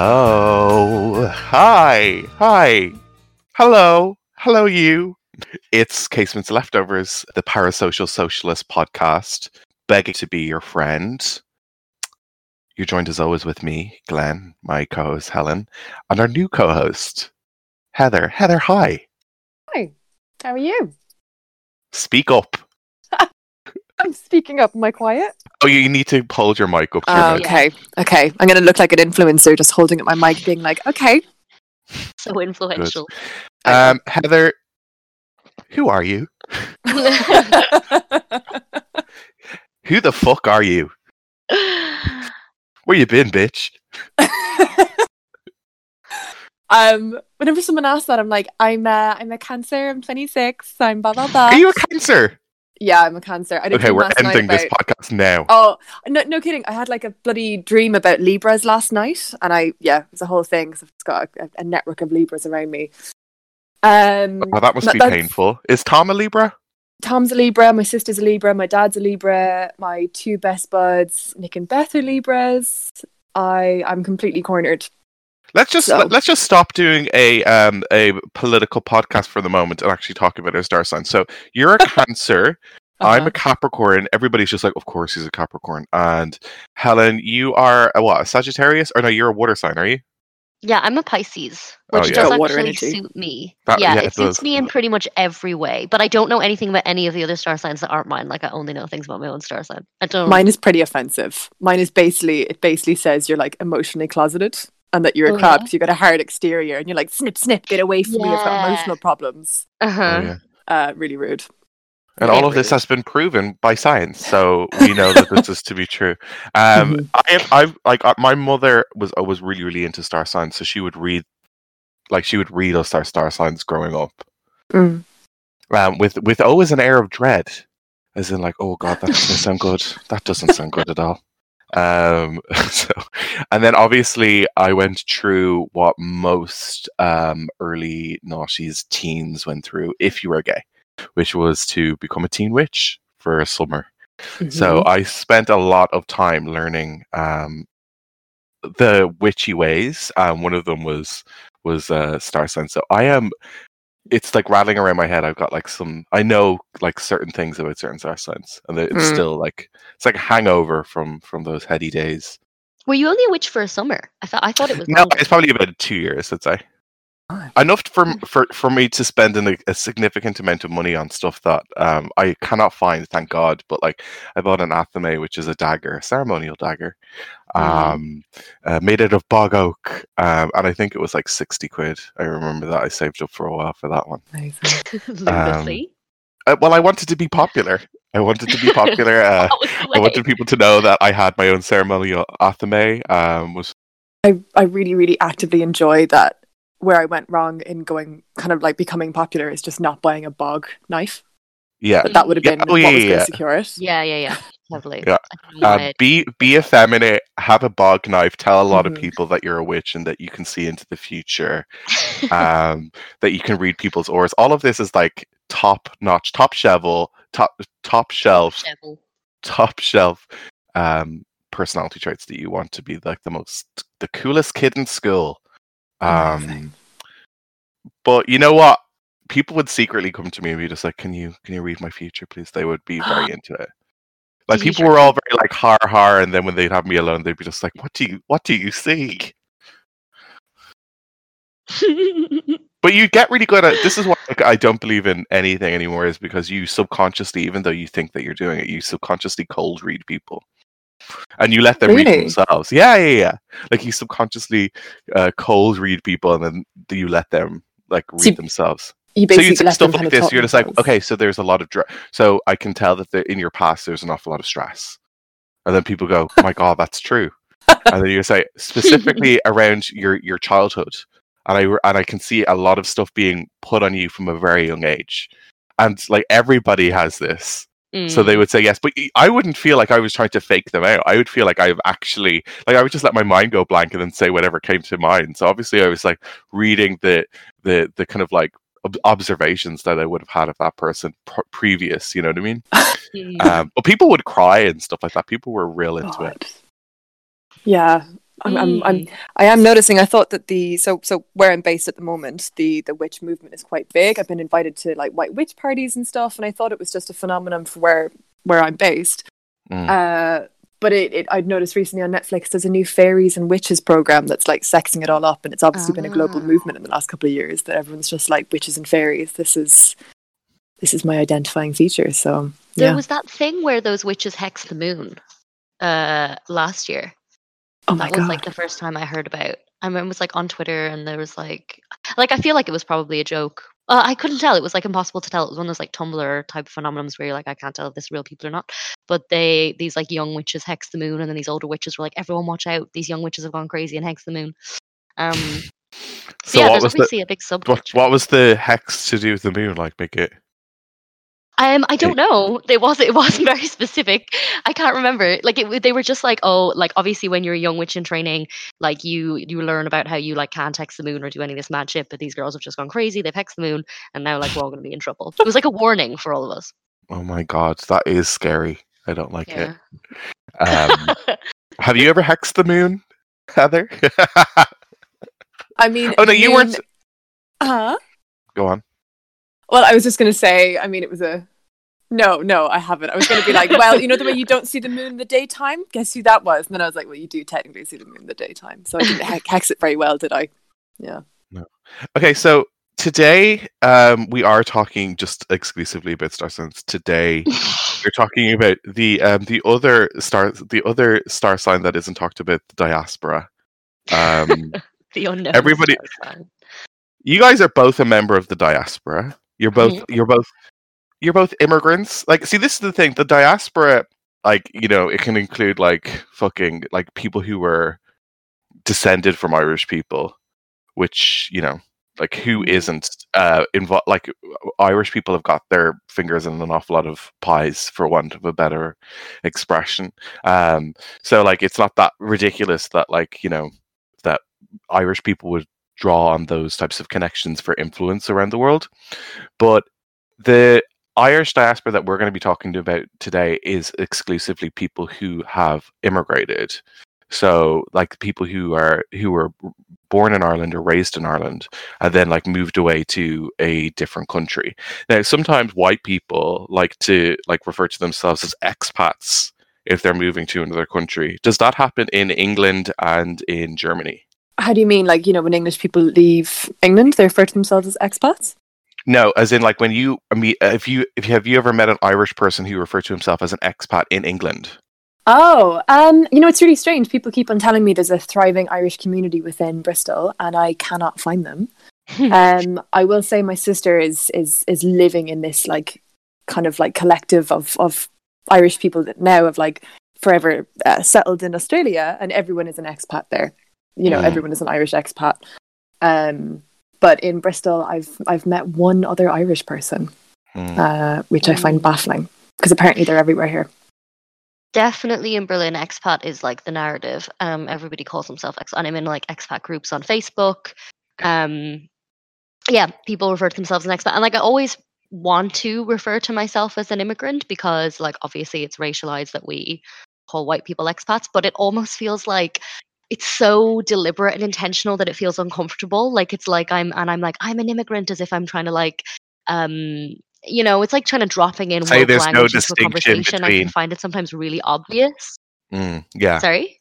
Hello. Hi. Hi. Hello. Hello, you. It's Casement's Leftovers, the parasocial socialist podcast, begging to be your friend. You're joined as always with me, Glenn, my co host, Helen, and our new co host, Heather. Heather, hi. Hi, how are you? Speak up. I'm speaking up. Am I quiet? Oh, you need to hold your mic up to Oh, okay, okay. I'm going to look like an influencer just holding up my mic, being like, okay. so influential. Um, Heather, who are you? Who the fuck are you? Where you been, bitch? um, whenever someone asks that, I'm like, I'm a, I'm a cancer. I'm 26. I'm blah blah blah. Are you a cancer? Yeah, I'm a cancer. I Okay, we're ending this podcast now. Oh no, no kidding! I had like a bloody dream about Libras last night, and I yeah, it's a whole thing because I've got a, a network of Libras around me. Um, Oh, that must that- be that's- painful. Is Tom a Libra? Tom's a Libra, my sister's a Libra, my dad's a Libra, my two best buds, Nick and Beth are Libras. I I'm completely cornered. Let's just So- let, us just stop doing a um a political podcast for the moment and actually talk about our star sign. So you're a Cancer. I'm Uh-huh. a Capricorn. Everybody's just like, of course he's a Capricorn. And Helen, you are a what? A Sagittarius? Or no, you're a water sign, are you? yeah, I'm a Pisces, Oh, which yeah. does Got water actually energy. suit me. That- yeah, yeah, it, it suits me in pretty much every way. But I don't know anything about any of the other star signs that aren't mine. Like I only know things about my own star sign. I don't. Mine is pretty offensive. Mine is basically it basically says you're like emotionally closeted and that you're a Oh, crab yeah? because you got a hard exterior and you're like snip snip get away from me. I've got emotional problems. Uh-huh. Oh, yeah. Uh, really rude. And all of this has been proven by science, so we know that this is to be true. Um, Mhm. I have, I've like uh, my mother was uh, was really really into star signs, so she would read, like she would read us our star signs growing up, Mm. um, with with always an air of dread, as in like, oh god, that doesn't sound good. That doesn't sound good at all. Um, so, and then obviously I went through what most um early noughties teens went through, if you were gay, which was to become a teen witch for a summer. So Mm-hmm. I spent a lot of time learning um, the witchy ways. Um, one of them was was uh, star sign. So I am. It's like rattling around my head. I've got like some. I know like certain things about certain star signs, and it's Mm. still like it's like a hangover from from those heady days. Were you only a witch for a summer? I thought I thought it was. No, longer. it's probably about two years. I'd say. Enough for for for me to spend an, a significant amount of money on stuff that um I cannot find. Thank God. But like I bought an athame, which is a dagger, a ceremonial dagger, Mm. um, uh, made out of bog oak, um, and I think it was like sixty quid. I remember that I saved up for a while for that one. Amazing. Lunacy. Uh, well, I wanted to be popular. I wanted to be popular. Uh, That was the I wanted people to know that I had my own ceremonial athame. Um, was I, I really, really actively enjoy that where I went wrong in going kind of like becoming popular is just not buying a bog knife. yeah. But that would have Yeah, been oh, what yeah, was yeah, going yeah. to secure it. Yeah, yeah, yeah. Lovely. Yeah. I can know Uh, be be effeminate, have a bog knife, tell a lot Mhm. of people that you're a witch and that you can see into the future, um, that you can read people's auras. All of this is like top notch, top shovel, top top shelf, Devil. top shelf um, personality traits that you want to be like the most, the coolest kid in school. Um, Amazing. But you know what? People would secretly come to me and be just like, "Can you can you read my future, please?" They would be very into it. Like people were all very like har har, and then when they'd have me alone, they'd be just like, "What do you what do you see?" But you get really good at this. Is why like, I don't believe in anything anymore, is because you subconsciously, even though you think that you're doing it, you subconsciously cold read people, and you let them read themselves. Yeah, yeah, yeah. Like you subconsciously uh, cold read people, and then you let them like read See, themselves. You So you stuff like this. You're just like, okay, so there's a lot of dr- so I can tell that the, in your past there's an awful lot of stress, and then people go, "Oh my god, that's true," and then you say specifically around your your childhood, and I and I can see a lot of stuff being put on you from a very young age, and like everybody has this. So they Mm. would say yes, but I wouldn't feel like I was trying to fake them out. I would feel like I've actually like I would just let my mind go blank and then say whatever came to mind. So obviously, I was like reading the the the kind of like ob- observations that I would have had of that person pr- previous. You know what I mean? Um, but people would cry and stuff like that. People were real into it. Yeah. I'm, I'm, I'm. I am noticing. I thought that the so so where I'm based at the moment, the the witch movement is quite big. I've been invited to like white witch parties and stuff, and I thought it was just a phenomenon for where where I'm based. Mm. Uh, but it, it I'd noticed recently on Netflix there's a new fairies and witches program that's like sexing it all up, and it's obviously been a global Ah. movement in the last couple of years that everyone's just like witches and fairies. This is this is my identifying feature. So There was that thing where those witches hexed the moon uh last year. Oh my that was god. like the first time I heard about. I remember it was like on Twitter, and there was like, like I feel like it was probably a joke. Uh, I couldn't tell. It was like impossible to tell. It was one of those like Tumblr type phenomenons where you're like, I can't tell if this is real people or not. But they, these like young witches hex the moon, and then these older witches were like, everyone watch out! These young witches have gone crazy and hex the moon. Um, so, So yeah, there's was the a big sub. what, what was the hex to do with the moon? Like make it Um, I don't know. It was it wasn't very specific. I can't remember. Like it, they were just like, oh, like obviously when you're a young witch in training, like you you learn about how you like can't hex the moon or do any of this mad shit. But these girls have just gone crazy. They've hexed the moon, and now like we're all going to be in trouble. It was like a warning for all of us. Oh my god, that is scary. I don't like Yeah. it. Um, have you ever hexed the moon, Heather? I mean, oh no, you moon- weren't. Huh? Go on. Well, I was just going to say, I mean, it was a. No, no, I haven't. I was going to be like, well, you know the way you don't see the moon in the daytime? Guess who that was? And then I was like, well, you do technically see the moon in the daytime. So I didn't he- hex it very well, did I? Yeah. No. Okay, so today um, we are talking just exclusively about star signs. Today we're talking about the um, the other star the other star sign that isn't talked about, the diaspora. Um, the unknown. Everybody- star sign. you guys are both a member of the diaspora. You're both Mhm. you're both you're both immigrants. Like see this is the thing, the diaspora like, you know, it can include like fucking like people who were descended from Irish people, which, you know, like who Mhm. isn't uh involved like Irish people have got their fingers in an awful lot of pies for want of a better expression. Um so like it's not that ridiculous that like, you know, that Irish people would draw on those types of connections for influence around the world. But the Irish diaspora that we're going to be talking about today is exclusively people who have immigrated. So like people who are who were born in Ireland or raised in Ireland and then like moved away to a different country. Now sometimes white people like to like refer to themselves as expats if they're moving to another country. Does that happen in England and in Germany? How do you mean, like, you know, when English people leave England, they refer to themselves as expats? No, as in like when you I mean if you if you have you ever met an Irish person who referred to himself as an expat in England? Oh, um, you know, it's really strange. People keep on telling me there's a thriving Irish community within Bristol, and I cannot find them. um, I will say my sister is is is living in this like kind of like collective of of Irish people that now have like forever uh, settled in Australia, and everyone is an expat there. You know, Mm. everyone is an Irish expat. Um, but in Bristol, I've I've met one other Irish person, Hmm. uh, which I find Mm. baffling because apparently they're everywhere here. Definitely in Berlin, expat is like the narrative. Um, everybody calls themselves ex, and I'm in like expat groups on Facebook. Um, yeah, people refer to themselves as an expat, and like I always want to refer to myself as an immigrant because, like, obviously it's racialized that we call white people expats, but it almost feels like it's so deliberate and intentional that it feels uncomfortable. Like it's like I'm, and I'm like I'm an immigrant, as if I'm trying to like, um, you know, it's like trying to dropping in Say woke there's no language into a distinction conversation. I can find it sometimes really obvious. Mm, yeah. Sorry.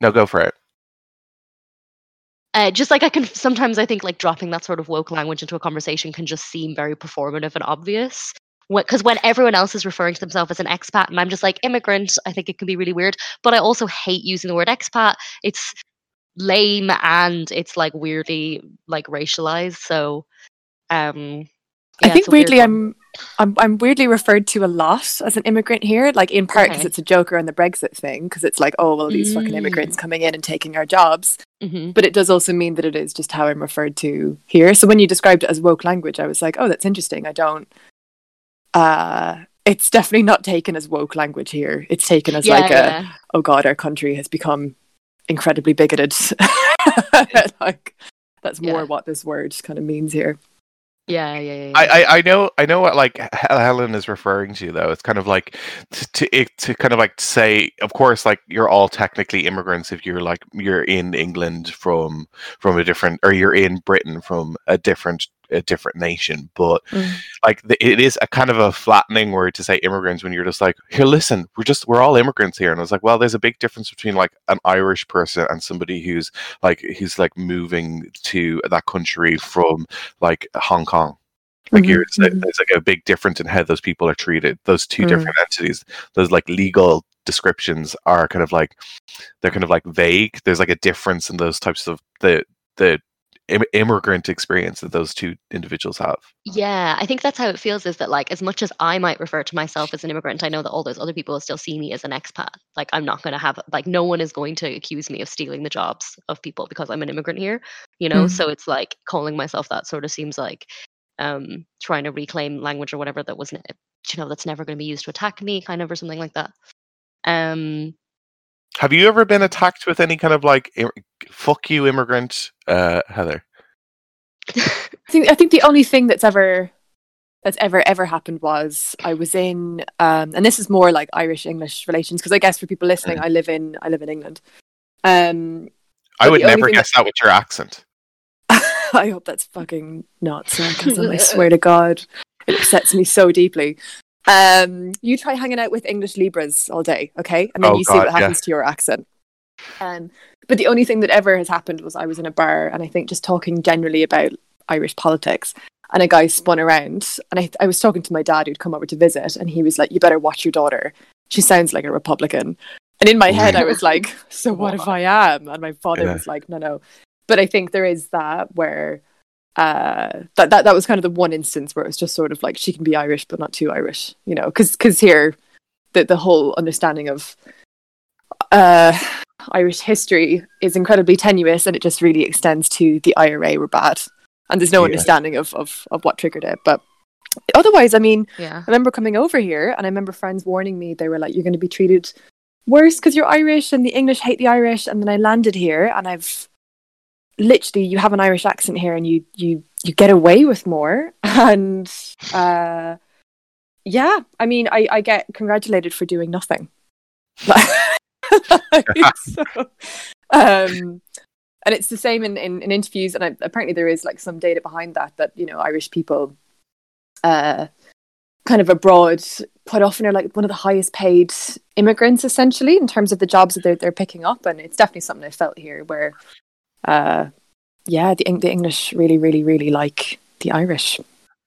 No, go for it. Uh, just like I can sometimes I think like dropping that sort of woke language into a conversation can just seem very performative and obvious. Because when everyone else is referring to themselves as an expat and I'm just like immigrant, I think it can be really weird. But I also hate using the word expat. It's lame and it's like weirdly like racialized. So, um, I think a weird weirdly. I'm I'm I'm weirdly referred to a lot as an immigrant here, like in part because Okay. it's a joke around the Brexit thing, because it's like, oh well, these fucking immigrants Mm. coming in and taking our jobs. Mhm. But it does also mean that it is just how I'm referred to here. So when you described it as woke language, I was like, oh, that's interesting. I don't. Uh, it's definitely not taken as woke language here. It's taken as yeah, like a oh god, our country has become incredibly bigoted. like that's more Yeah. what this word kind of means here. Yeah, yeah, yeah. yeah. I, I, I know I know what like Helen is referring to though. It's kind of like to to, it- to kind of like say, of course, like you're all technically immigrants if you're like you're in England from from a different or you're in Britain from a different a different nation. But Mm. like the, it is a kind of a flattening word to say immigrants when you're just like, here, listen, we're just we're all immigrants here. And I was like, well, there's a big difference between like an Irish person and somebody who's like who's like moving to that country from like Hong Kong. Like Mhm, you're, there's, mhm. like a big difference in how those people are treated. Those two Mm. different entities, those like legal descriptions are kind of like they're kind of like vague. There's like a difference in those types of the the immigrant experience that those two individuals have. Yeah, I think that's how it feels is that like as much as I might refer to myself as an immigrant, I know that all those other people still see me as an expat. Like I'm not going to have like no one is going to accuse me of stealing the jobs of people because I'm an immigrant here, you know? Mhm. So it's like calling myself that sort of seems like um trying to reclaim language or whatever that wasn't you know that's never going to be used to attack me kind of or something like that. Um Have you ever been attacked with any kind of like "fuck you, immigrant," uh, Heather? I think I think the only thing that's ever that's ever ever happened was I was in um and this is more like Irish English relations because I guess for people listening I live in I live in England. Um I would never guess that with your accent. I hope that's fucking not sarcasm, I swear to God. It upsets me so deeply. Um you try hanging out with English Libras all day, okay? And then Oh, you see God, what yeah. happens to your accent. Um but the only thing that ever has happened was I was in a bar and I think just talking generally about Irish politics and a guy spun around and I, I was talking to my dad who'd come over to visit and he was like you better watch your daughter she sounds like a republican and in my head i was like so what if i am and my father Yeah. was like no no but i think there is that where uh that, that that was kind of the one instance where it was just sort of like she can be irish but not too irish you know because because here the, the whole understanding of uh irish history is incredibly tenuous and it just really extends to the ira were bad and there's no Yeah. understanding of, of of what triggered it but otherwise i mean yeah. I remember coming over here and I remember friends warning me, they were like, you're going to be treated worse because you're Irish and the English hate the Irish. And then I landed here and I've literally, you have an Irish accent here and you, you, you get away with more. And, uh, yeah, I mean, I, I get congratulated for doing nothing. Like, so, um, and it's the same in, in, in interviews. And I, apparently there is like some data behind that, that, you know, Irish people, uh, kind of abroad quite often are like one of the highest paid immigrants essentially in terms of the jobs that they're, they're picking up and it's definitely something i felt here where uh yeah the, the english really really really like the irish.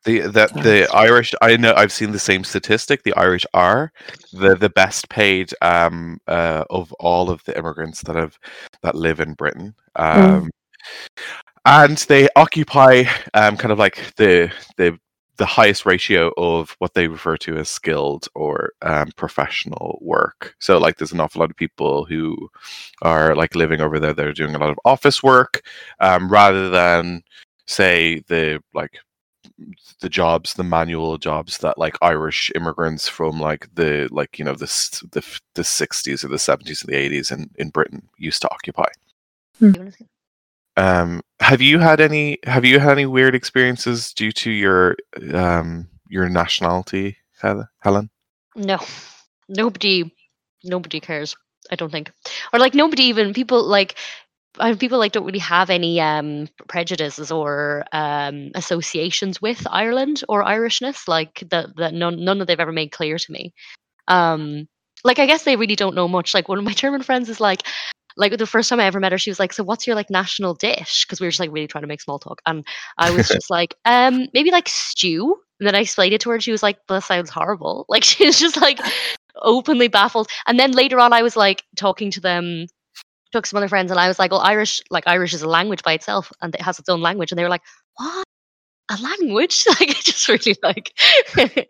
The that So- the Irish, I know I've seen the same statistic. The Irish are the the best paid um, uh, of all of the immigrants that have that live in Britain, um, and they occupy um, kind of like the the the highest ratio of what they refer to as skilled or um, professional work. So like there's an awful lot of people who are like living over there. They're doing a lot of office work um, rather than say the like the jobs, the manual jobs that like Irish immigrants from like the like you know the the the sixties or the seventies or the eighties in in Britain used to occupy. You wanna say- Um, have you had any Have you had any weird experiences due to your um your nationality, Helen? No, nobody, nobody cares. I don't think, or like nobody even people like. I people like don't really have any um prejudices or um associations with Ireland or Irishness like that that none none that they've ever made clear to me. Um like I guess they really don't know much. Like one of my German friends is like like the first time I ever met her, she was like, "So what's your like national dish?" Because we were just like really trying to make small talk, and I was just like, "Um, maybe like stew." And then I explained it to her, and she was like, "That sounds horrible." Like she was just like openly baffled. And then later on, I was like talking to them, took some other friends, and I was like, "Well, Irish, like Irish, is a language by itself, and it has its own language." And they were like, "What? A language?" Like it just really like.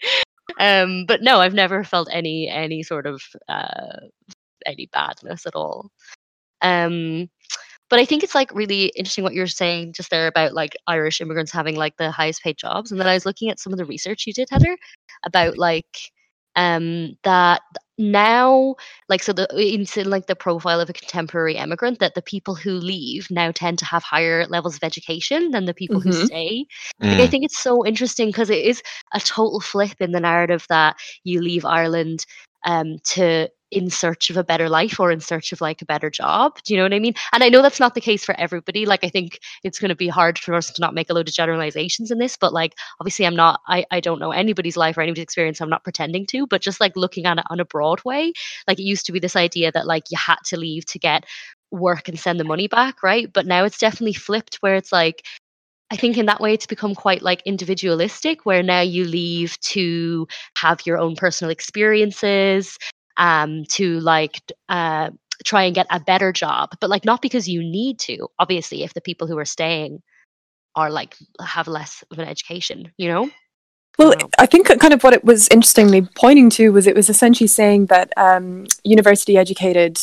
um, but no, I've never felt any any sort of uh, any badness at all. Um, but I think it's like really interesting what you're saying just there about like Irish immigrants having like the highest paid jobs. And then I was looking at some of the research you did, Heather, about like um that now like so the in like the profile of a contemporary immigrant that the people who leave now tend to have higher levels of education than the people who Mhm. stay like, I Mm. think it's so interesting because it is a total flip in the narrative that you leave Ireland um, to in search of a better life or in search of like a better job. Do you know what I mean? And I know that's not the case for everybody. Like I think it's going to be hard for us to not make a load of generalizations in this, but like obviously I'm not. I I don't know anybody's life or anybody's experience. I'm not pretending to, but just like looking at it on a broad way, like it used to be this idea that like you had to leave to get work and send the money back, right? But now it's definitely flipped where it's like I think in that way it's become quite like individualistic where now you leave to have your own personal experiences um to like uh try and get a better job but like not because you need to obviously if the people who are staying are like have less of an education you know Well, I think kind of what it was interestingly pointing to was it was essentially saying that um, university educated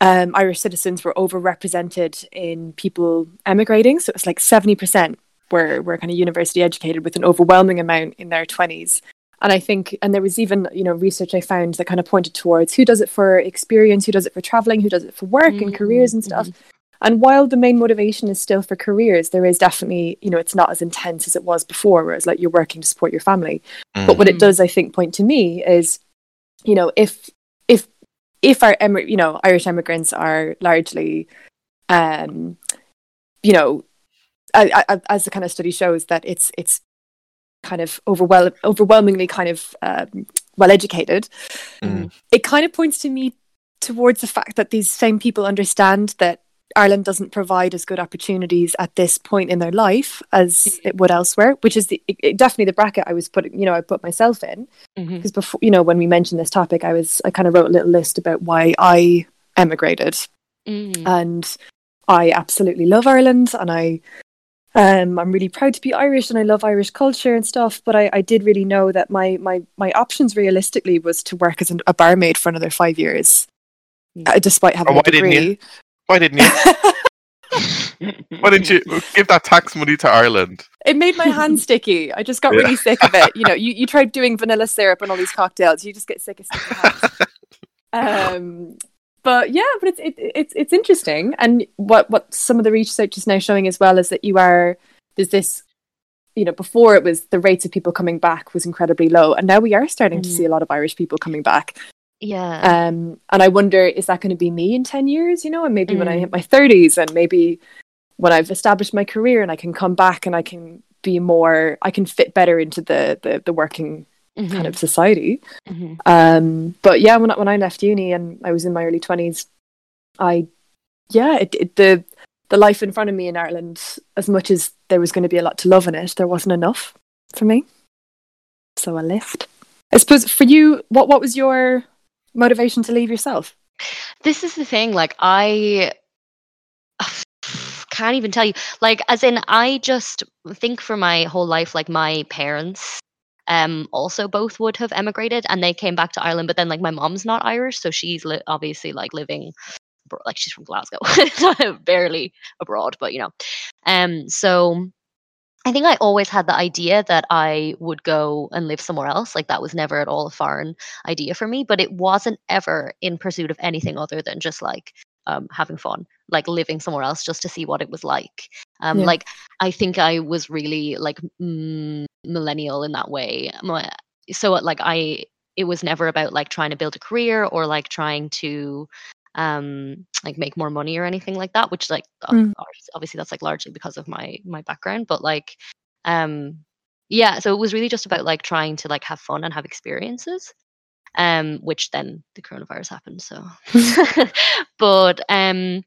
um, Irish citizens were overrepresented in people emigrating. So it was like 70% were, were kind of university educated with an overwhelming amount in their 20s. And I think, and there was even, you know, research I found that kind of pointed towards who does it for experience, who does it for traveling, who does it for work and Mm, careers and stuff. And while the main motivation is still for careers, there is definitely, you know, it's not as intense as it was before, where it's like you're working to support your family. But what it Mm. does, I think, point to me is, you know, if if if our emi- you know Irish immigrants are largely, um, you know, I, I, as the kind of study shows that it's it's kind of overwhel- overwhelmingly kind of um, well educated, Mm. it kind of points to me towards the fact that these same people understand that Ireland doesn't provide as good opportunities at this point in their life as it would elsewhere, which is the, it- it- definitely the bracket I was putting, you know, I put myself in. Because before, you know, when we mentioned this topic, I was, I kind of wrote a little list about why I emigrated. Mm. and I absolutely love Ireland and I um I'm really proud to be Irish and I love Irish culture and stuff but I, I did really know that my my my options realistically was to work as an, a barmaid for another five years uh, despite having why a didn't you? Why didn't you? Why didn't you give that tax money to Ireland? it made my hands sticky I just got Yeah. really sick of it you know you, you tried doing vanilla syrup and all these cocktails you just get sick of sticky hands um but yeah but it's it, it's it's interesting. And what what some of the research is now showing as well is that you are there's this you know before it was the rates of people coming back was incredibly low. And now we are starting to Mhm. see a lot of irish people coming back. Yeah. Um and i wonder is that going to be me in 10 years you know? And maybe when i Mm. hit my 30s and maybe when i've established my career and i can come back and i can be more i can fit better into the the, the working kind Mhm. of society Mhm. um, but yeah, when I, when I left uni and I was in my early twenties, I yeah, it, it, the the life in front of me in Ireland, as much as there was going to be a lot to love in it, there wasn't enough for me. So I left. I suppose for you, what what was your motivation to leave yourself? this is the thing like i can't even tell you like as in i just think for my whole life like my parents um also both would have emigrated and they came back to ireland but then like my mom's not irish so she's li- obviously like living abro- like she's from glasgow barely abroad but you know um so I think I always had the idea that I would go and live somewhere else. Like that was never at all a foreign idea for me, but it wasn't ever in pursuit of anything other than just like um, having fun, like living somewhere else just to see what it was like. Um, Yeah. Like I think I was really like mm, millennial in that way. So like I, it was never about like trying to build a career or like trying to um like make more money or anything like that which like Mm. obviously that's like largely because of my my background but like um yeah so it was really just about like trying to like have fun and have experiences um which then the coronavirus happened so but um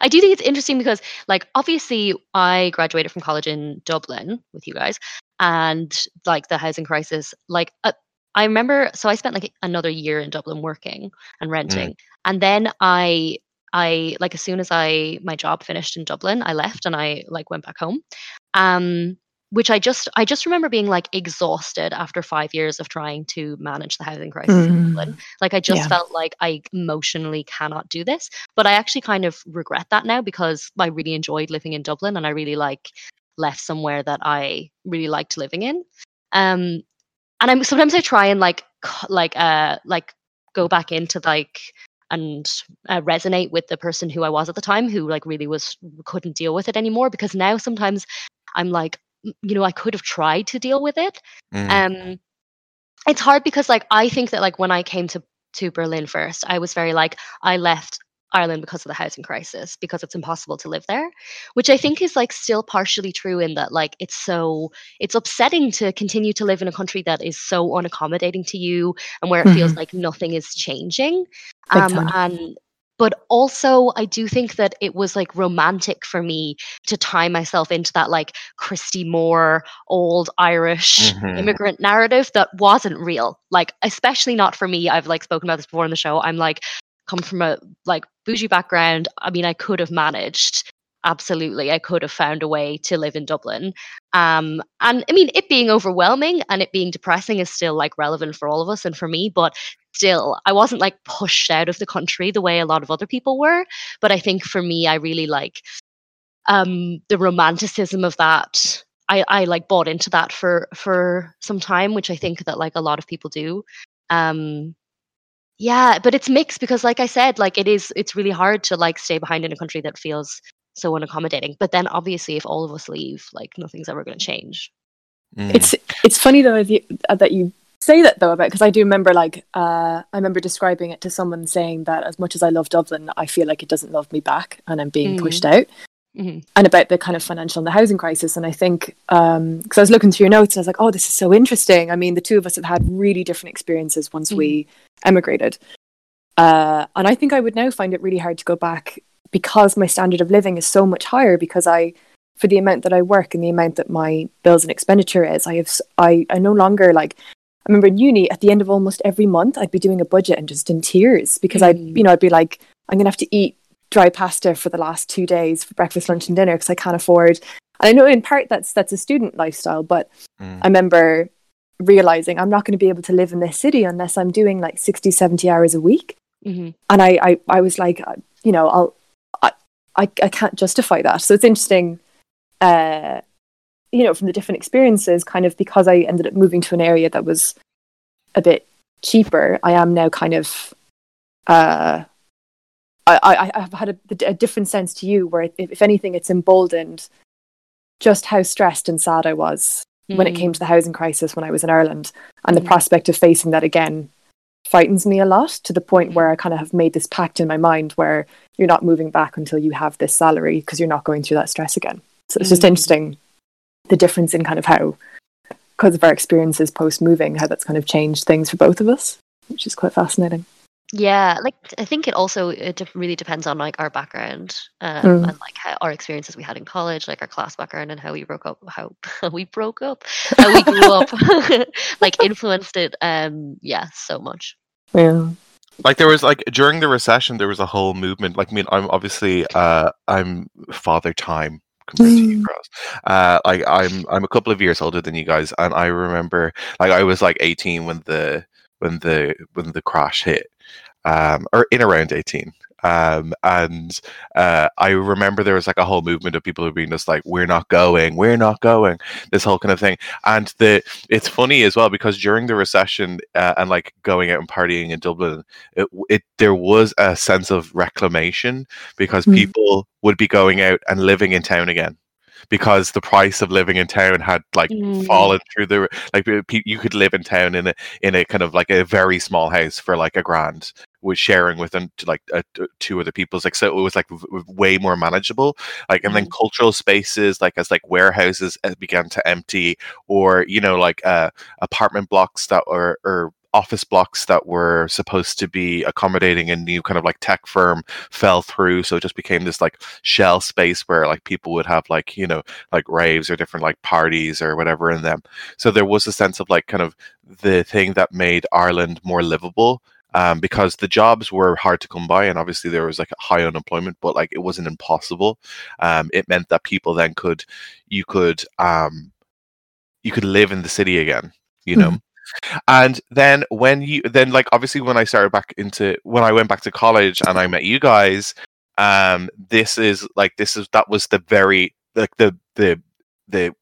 I do think it's interesting because, like, obviously, I graduated from college in Dublin with you guys, and like the housing crisis, like, uh, I remember. So I spent like another year in Dublin working and renting, and then I, I like as soon as I my job finished in Dublin, I left and I like went back home, um, which I just I just remember being like exhausted after five years of trying to manage the housing crisis in Dublin. Like I just Yeah. felt like I emotionally cannot do this. But I actually kind of regret that now because I really enjoyed living in Dublin and I really like left somewhere that I really liked living in. Um and I'm sometimes I try and like like uh like go back into like and uh, resonate with the person who I was at the time who like really was couldn't deal with it anymore because now sometimes I'm like you know I could have tried to deal with it Mm. um it's hard because like I think that like when I came to to Berlin first I was very like I left Ireland because of the housing crisis because it's impossible to live there which I think is like still partially true in that like it's so it's upsetting to continue to live in a country that is so unaccommodating to you and where it feels Mhm. like nothing is changing. Um and but also I do think that it was like romantic for me to tie myself into that like Christy Moore old Irish Mhm. immigrant narrative that wasn't real. Like especially not for me. I've like spoken about this before in the show. I'm like come from a like bougie background I mean I could have managed absolutely I could have found a way to live in Dublin. Um and I mean it being overwhelming and it being depressing is still like relevant for all of us and for me but still I wasn't like pushed out of the country the way a lot of other people were. But I think for me I really like um the romanticism of that I I like bought into that for for some time which I think that like a lot of people do. Um yeah but it's mixed because like I said like it is it's really hard to like stay behind in a country that feels so unaccommodating but then obviously if all of us leave like nothing's ever going to change Mm. It's it's funny though that you, uh, that you say that though about because I do remember like uh, I remember describing it to someone saying that as much as I love Dublin, I feel like it doesn't love me back and I'm being Mm. pushed out. Mhm. And about the kind of financial and the housing crisis, and I think because I was looking through your notes and I was like, oh, this is so interesting. I mean, the two of us have had really different experiences once we emigrated, uh, and I think I would now find it really hard to go back because my standard of living is so much higher because I for the amount that I work and the amount that my bills and expenditure is, I have I, I no longer like. I remember in uni at the end of almost every month, I'd be doing a budget and just in tears because I'd Mm. you know I'd be like, I'm gonna have to eat dry pasta for the last two days for breakfast, lunch, and dinner because I can't afford. And I know in part that's that's a student lifestyle, but Mm. I remember realizing I'm not going to be able to live in this city unless I'm doing like 60, 70 hours a week hmm and I, I, I was like, uh, you know, I'll, I, I, I can't justify that. So it's interesting, uh, you know, from the different experiences, kind of because I ended up moving to an area that was a bit cheaper. I am now kind of, uh, I, I, I've had a, a different sense to you, where if, if anything, it's emboldened just how stressed and sad I was when it came to the housing crisis when I was in Ireland, and the Mhm. prospect of facing that again frightens me a lot to the point where I kind of have made this pact in my mind where you're not moving back until you have this salary because you're not going through that stress again. So it's just Mm. interesting the difference in kind of how, because of our experiences post moving, how that's kind of changed things for both of us, which is quite fascinating. Yeah, like I think it also it really depends on like our background um, Mm. and like how our experiences we had in college, like our class background and how we broke up, how, how we broke up, how we grew up, like influenced it. Um, yeah, so much. Yeah. like there was like during the recession there was a whole movement like i mean i'm obviously uh i'm father time compared to you Mm. girls uh like i'm i'm a couple of years older than you guys and i remember like i was like 18 when the when the when the crash hit um or in around 18 um and uh i remember there was like a whole movement of people who were being just like we're not going we're not going this whole kind of thing. And the it's funny as well because during the recession uh, and like going out and partying in dublin it, it there was a sense of reclamation because Mm. people would be going out and living in town again because the price of living in town had like Mm. fallen through the like you could live in town in a in a kind of like a very small house for like a grand was sharing with them to like uh, two other people's like so it was like v- way more manageable like and then cultural spaces like as like warehouses uh, began to empty or you know like uh apartment blocks that were or office blocks that were supposed to be accommodating a new kind of like tech firm fell through so it just became this like shell space where like people would have like you know like raves or different like parties or whatever in them. So there was a sense of like kind of the thing that made ireland more livable um, because the jobs were hard to come by and obviously there was like high unemployment but like it wasn't impossible. Um, it meant that people then could you could um, you could live in the city again you know and then when you then like obviously when i started back into when i went back to college and i met you guys um this is like this is that was the very like the the the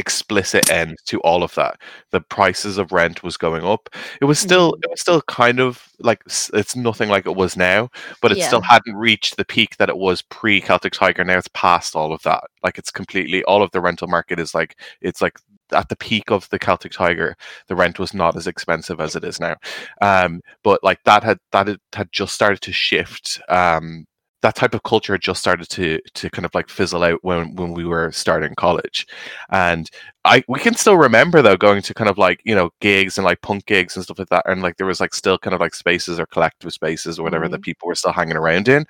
explicit end to all of that. The prices of rent was going up. It was still Mm-hmm. it was still kind of like it's nothing like it was now, but it still hadn't reached the peak that it was pre Celtic Tiger. Now it's past all of that. Like it's completely all of the rental market is like it's like at the peak of the Celtic Tiger, the rent was not as expensive as it is now. Um, but like that had that had, had just started to shift. Um, that type of culture had just started to to kind of like fizzle out when when we were starting college, and I we can still remember though going to kind of like you know gigs and like punk gigs and stuff like that, and like there was like still kind of like spaces or collective spaces or whatever that people were still hanging around in.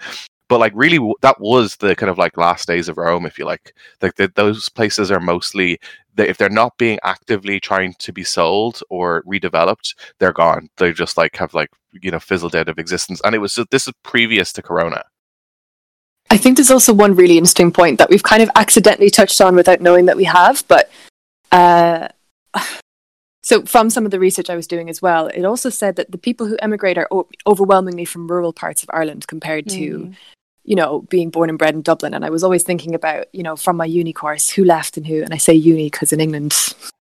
But like really, that was the kind of like last days of Rome, if you like. Like the, those places are mostly they, if they're not being actively trying to be sold or redeveloped, they're gone. They just like have like you know fizzled out of existence. And it was this is previous to Corona. I think there's also one really interesting point that we've kind of accidentally touched on without knowing that we have, but uh, so from some of the research I was doing as well, it also said that the people who emigrate are o- overwhelmingly from rural parts of Ireland compared to, Mm. You know, being born and bred in Dublin. And I was always thinking about, you know, from my uni course, who left and who. And I say uni because in England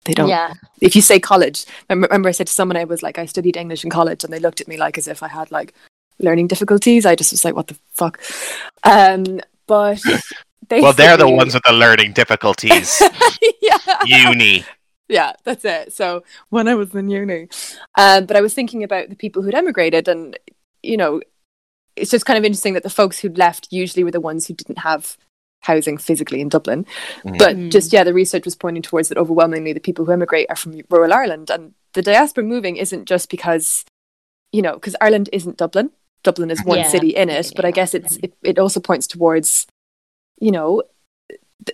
they don't. Yeah. If you say college, I remember, remember I said to someone I was like, I studied English in college, and they looked at me like as if I had like learning difficulties. I just was like, what the fuck. Um, but they. Well, they're the ones with the learning difficulties. yeah. Uni. yeah, that's it. So when I was in uni, um, but I was thinking about the people who'd emigrated, and you know, it's just kind of interesting that the folks who'd left usually were the ones who didn't have housing physically in Dublin. Mhm. But Mm. just yeah, the research was pointing towards that overwhelmingly the people who emigrate are from rural Ireland, and the diaspora moving isn't just because you know because Ireland isn't Dublin. Dublin is one Yeah. city in it, but I guess it's it, it also points towards you know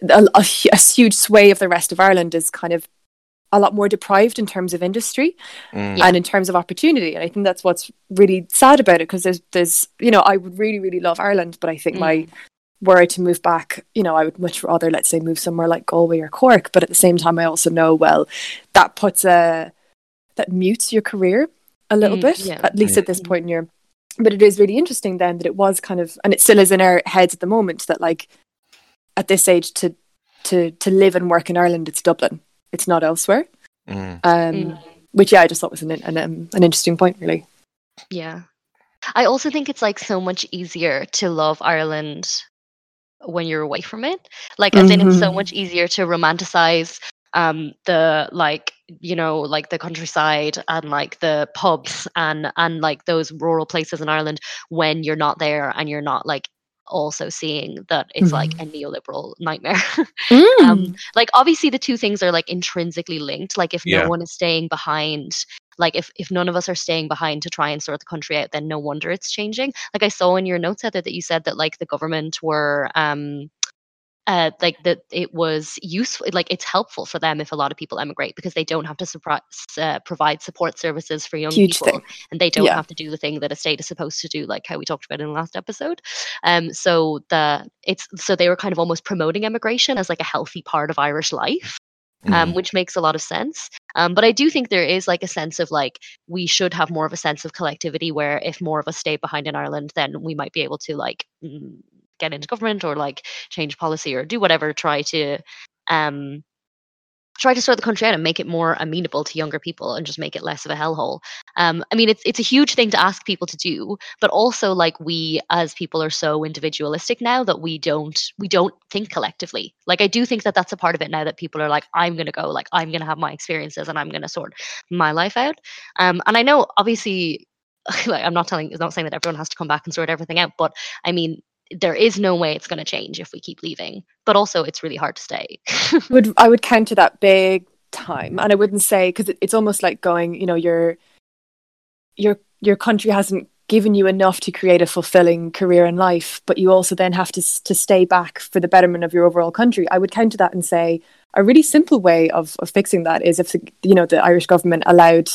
a, a, a huge sway of the rest of Ireland is kind of a lot more deprived in terms of industry Mm. And in terms of opportunity. And I think that's what's really sad about it because there's there's you know I would really really love Ireland, but I think my Mm. were I to move back, you know, I would much rather let's say move somewhere like Galway or Cork. But at the same time, I also know well that puts a that mutes your career a little Mm, bit, yeah. at least at this Mm. point in your. But it is really interesting then that it was kind of, and it still is in our heads at the moment that like at this age to to to live and work in Ireland, it's Dublin, it's not elsewhere. Mm. Um, Mm. Which yeah, I just thought was an an, um, an interesting point, really. Yeah. I also think it's like so much easier to love Ireland when you're away from it. Like as in it's so Mhm. much easier to romanticize um the like you know like the countryside and like the pubs and and like those rural places in Ireland when you're not there and you're not like also seeing that it's like a neoliberal nightmare. Mm. um like obviously the two things are like intrinsically linked like if Yeah. no one is staying behind like if if none of us are staying behind to try and sort the country out then no wonder it's changing like i saw in your notes Heather, that you said that like the government were um uh, like that it was useful like it's helpful for them if a lot of people emigrate because they don't have to supri- uh, provide support services for young Huge people thing. and they don't Yeah. have to do the thing that a state is supposed to do like how we talked about in the last episode um so the it's so they were kind of almost promoting emigration as like a healthy part of irish life um, Mm. which makes a lot of sense. Um, but I do think there is like a sense of like we should have more of a sense of collectivity where if more of us stay behind in Ireland, then we might be able to like mm, get into government or like change policy or do whatever, try to um, try to sort the country out and make it more amenable to younger people and just make it less of a hellhole. Um, I mean, it's it's a huge thing to ask people to do, but also like we as people are so individualistic now that we don't we don't think collectively. Like I do think that that's a part of it now that people are like, I'm gonna go, like I'm gonna have my experiences and I'm gonna sort my life out. Um, and I know obviously, like I'm not telling, I'm not saying that everyone has to come back and sort everything out, but I mean. There is no way it's going to change if we keep leaving, but also it's really hard to stay. would I would counter that big time, and I wouldn't say because it, it's almost like going, you know, your your your country hasn't given you enough to create a fulfilling career in life, but you also then have to to stay back for the betterment of your overall country. I would counter that and say a really simple way of, of fixing that is if you know the Irish government allowed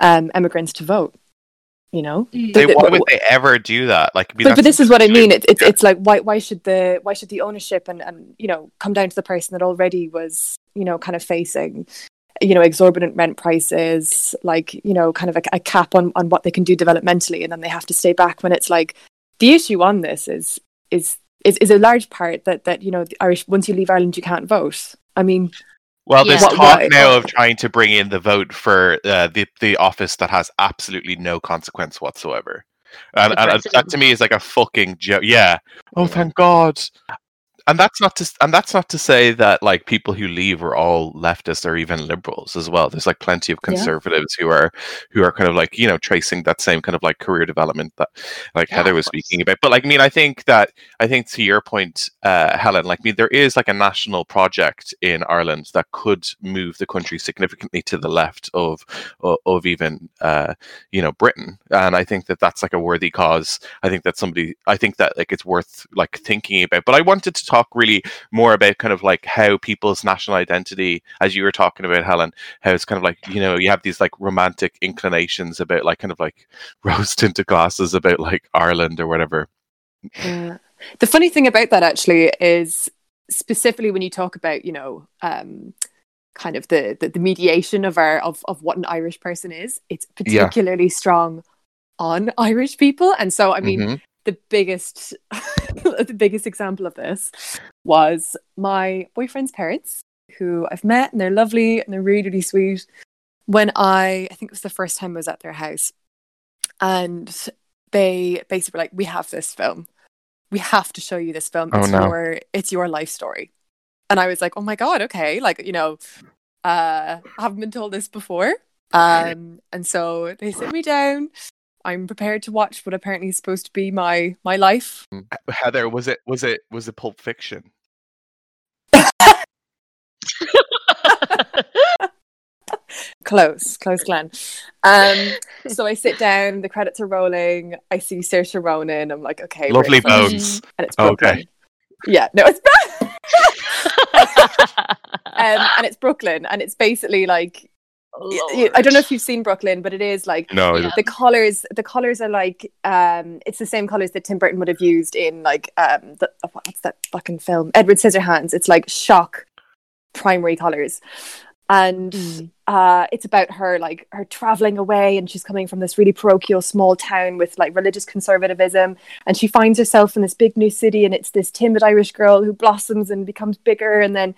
um, immigrants to vote. You know, mm. They, why would they ever do that? Like, I but, but this is what I mean. It, it's Yeah. it's like why why should the why should the ownership and and you know come down to the person that already was you know kind of facing you know exorbitant rent prices, like you know kind of a, a cap on on what they can do developmentally, and then they have to stay back when it's like the issue on this is is is, is a large part that that you know the Irish once you leave Ireland you can't vote. I mean, Well, there's Yeah. Talk why? now of trying to bring in the vote for uh, the the office that has absolutely no consequence whatsoever, and, and that to me is like a fucking joke. Yeah. Oh, thank God. And that's not to and that's not to say that like people who leave are all leftists or even liberals as well. There's like plenty of Yeah. conservatives who are who are kind of like you know tracing that same kind of like career development that like Yeah, Heather was speaking about. But like I mean, I think that I think to your point, uh, Helen, like I mean, there is like a national project in Ireland that could move the country significantly to the left of of, of even uh, you know Britain, and I think that that's like a worthy cause. I think that somebody, I think that like it's worth like thinking about. But I wanted to talk really more about kind of like how people's national identity, as you were talking about, Helen, how it's kind of like you know you have these like romantic inclinations about like kind of like rose tinted glasses about like Ireland or whatever. Yeah. The funny thing about that actually is specifically when you talk about, you know, um, kind of the, the the mediation of our of of what an Irish person is, it's Yeah. particularly strong on Irish people. And so I mean Mhm. the biggest the biggest example of this was my boyfriend's parents, who I've met and they're lovely and they're really, really sweet. When I I think it was the first time I was at their house. And they basically were like, We have this film. We have to show you this film. Oh, It's no. your it's your life story. And I was like, Oh my god, okay. Like, you know, uh I haven't been told this before. Um and so they sit me down. I'm prepared to watch what apparently is supposed to be my my life. Heather, was it was it was it Pulp Fiction? Close, close, Glenn. Um, so I sit down, the credits are rolling. I see Saoirse Ronan. I'm like, okay, Lovely in for this. bones. and it's Okay. Brooklyn. Yeah, no, it's um, and it's Brooklyn, and it's basically like y- y- I don't know if you've seen Brooklyn, but it is like No, Yeah. the colors. The colors are like um, it's the same colors that Tim Burton would have used in like um, the oh, what's that fucking film? Edward Scissorhands. It's like shock primary colors, and Mm. uh, it's about her like her traveling away, and she's coming from this really parochial small town with like religious conservatism, and she finds herself in this big new city, and it's this timid Irish girl who blossoms and becomes bigger, and then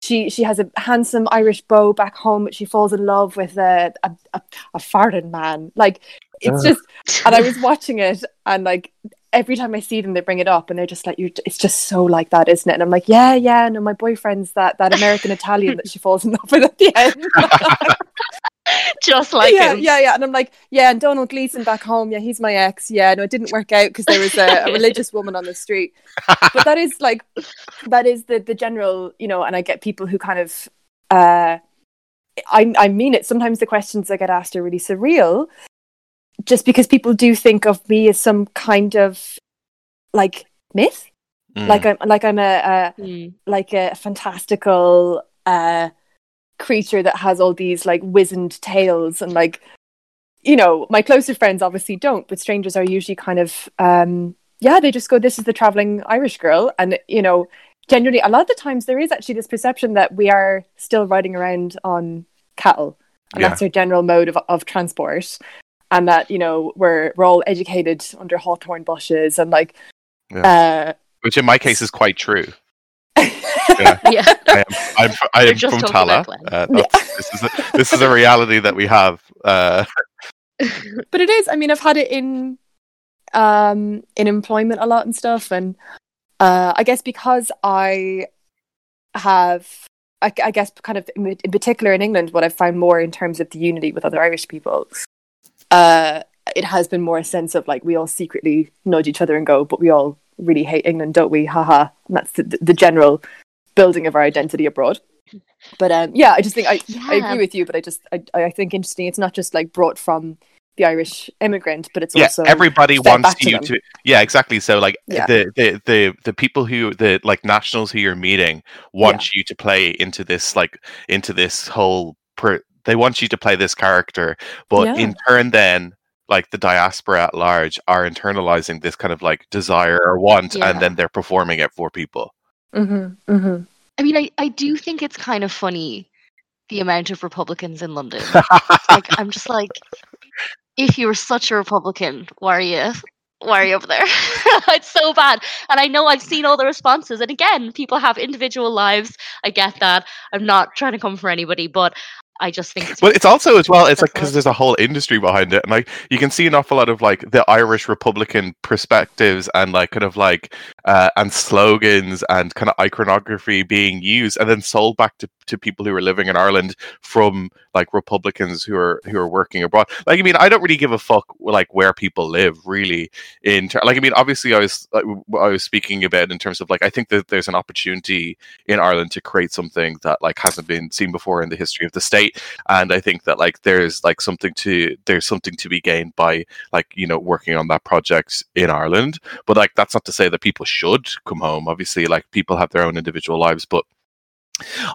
she she has a handsome Irish beau back home, but she falls in love with a a, a, a farted man. Like it's just, and I was watching it, and like every time I see them, they bring it up, and they're just like, "You're." It's just so like that, isn't it? And I'm like, "Yeah, yeah." No, my boyfriend's that that American Italian that she falls in love with at the end. Just like yeah, him. yeah, yeah. And I'm like, yeah, and Domhnall Gleeson back home, yeah, he's my ex. Yeah, no, it didn't work out because there was a, a religious woman on the street. But that is like, that is the the general, you know. And I get people who kind of, uh, I I mean it. Sometimes the questions I get asked are really surreal, just because people do think of me as some kind of like myth, Mm. like I'm like I'm a, a Mm. like a fantastical uh creature that has all these like wizened tails and like you know my closer friends obviously don't but strangers are usually kind of um yeah they just go this is the traveling irish girl and you know genuinely a lot of the times there is actually this perception that we are still riding around on cattle and Yeah. that's our general mode of, of transport and that you know we're we're all educated under hawthorn bushes and like which in my case is quite true. Uh Yeah. I am I'm, I am from talking Tallaght. Uh, that's- this is a, this is a reality that we have. Uh, but it is i mean i've had it in um in employment a lot and stuff and uh i guess because i have I, I guess kind of in, in particular in england what i've found more in terms of the unity with other irish people uh it has been more a sense of like we all secretly nudge each other and go but we all really hate england don't we haha and that's the, the general building of our identity abroad but um yeah i just think i I agree with you, but I just I, I think interesting. It's not just like brought from the Irish immigrant, but it's yeah, also everybody wants to you them. to. Yeah, exactly. So like Yeah. the, the the the people who the like nationals who you're meeting want you to play into this like into this whole. Per, they want you to play this character, but Yeah. in turn, then like the diaspora at large are internalizing this kind of like desire or want, Yeah. and then they're performing it for people. Mm-hmm, mm-hmm. I mean, I, I do think it's kind of funny the amount of Republicans in London. like, I'm just like, if you were such a Republican, why are you why are you over there? it's so bad. And I know I've seen all the responses. And again, people have individual lives. I get that. I'm not trying to come for anybody, but I just think it's But it's also as well. It's like because there's a whole industry behind it, and like you can see an awful lot of like the Irish Republican perspectives and like kind of like uh, and slogans and kind of iconography being used and then sold back to, to people who are living in Ireland from like Republicans who are who are working abroad. Like I mean, I don't really give a fuck like where people live really. In ter- like I mean, obviously, I was I was speaking about in terms of like I think that there's an opportunity in Ireland to create something that like hasn't been seen before in the history of the state and i think that like there's like something to there's something to be gained by like you know working on that project in ireland but like that's not to say that people come home. Obviously like people have their own individual lives but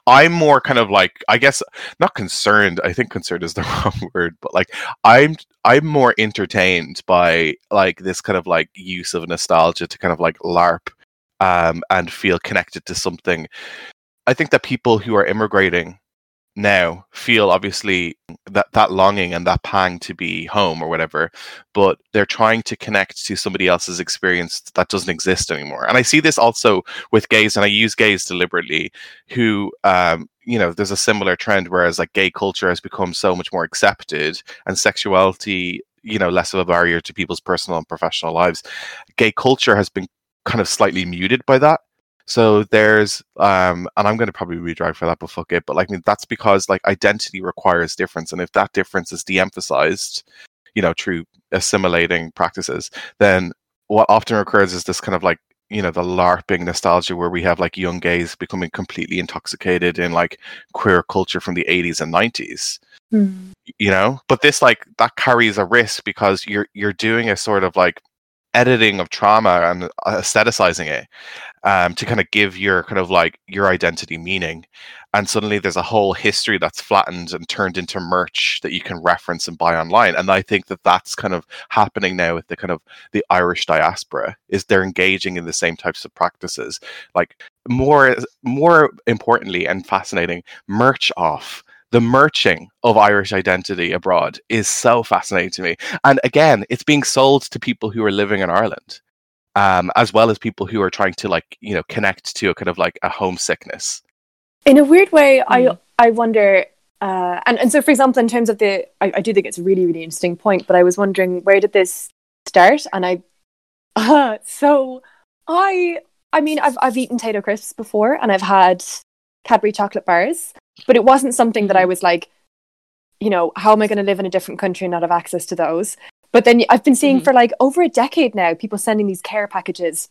i'm more kind of like i guess not concerned i think concerned is the wrong word but like i'm i'm more entertained by like this kind of like use of nostalgia to kind of like larp um and feel connected to something. I think that people who are immigrating now feel obviously that that longing and that pang to be home or whatever but they're trying to connect to somebody else's experience that doesn't exist anymore. And i see this also with gays and i use gays deliberately who um you know there's a similar trend whereas like gay culture has become so much more accepted and sexuality you know less of a barrier to people's personal and professional lives. Gay culture has been kind of slightly muted by that so there's um and I'm gonna probably redrag for that, but fuck it. But like I mean that's because like identity requires difference. And if that difference is de-emphasized, you know, through assimilating practices, then what often occurs is this kind of like you know the larping nostalgia where we have like young gays becoming completely intoxicated in like queer culture from the 80s and 90s Hmm. you know but this like that carries a risk because you're you're doing a sort of like editing of trauma and aestheticizing it um, to kind of give your kind of like your identity meaning and suddenly there's a whole history that's flattened and turned into merch that you can reference and buy online and i think that that's kind of happening now with the kind of the irish diaspora is they're engaging in the same types of practices. Like more more importantly and fascinating merch off. The merching of Irish identity abroad is so fascinating to me. And again, it's being sold to people who are living in Ireland, um, as well as people who are trying to like, you know, connect to a kind of like a homesickness. in a weird way i Mm. i wonder uh and, and so for example in terms of the I, I do think it's a really really interesting point but i was wondering where did this start and i uh so i i mean i've i've eaten tayto crisps before and i've had cadbury chocolate bars but it wasn't something that i was like you know how am i going to live in a different country and not have access to those but then i've been seeing Mhm. for like over a decade now people sending these care packages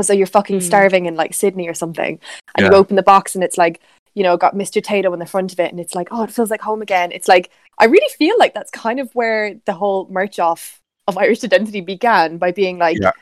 so you're fucking Mm. starving in like sydney or something and you open the box and it's like you know got mr tayto in the front of it and it's like oh it feels like home again it's like i really feel like that's kind of where the whole merch off of irish identity began by being like Yeah.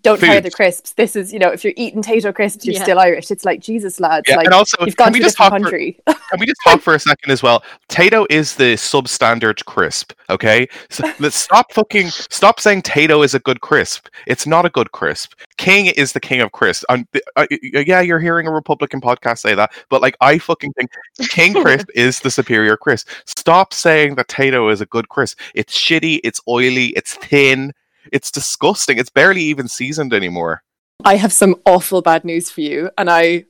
Don't try the crisps this is you know if you're eating tayto crisps you're Yeah. still irish it's like jesus lads Yeah, like and also, you've can gone we to a just different talk for, can we just talk for a second as well? Tayto is the substandard crisp, okay? So let's stop fucking stop saying Tayto is a good crisp. It's not a good crisp. King is the king of crisp. And uh, yeah, you're hearing a Republican podcast say that, but like I fucking think King crisp is the superior crisp. Stop saying that Tayto is a good crisp. It's shitty. It's oily. It's thin. It's disgusting. It's barely even seasoned anymore. i have some awful bad news for you and i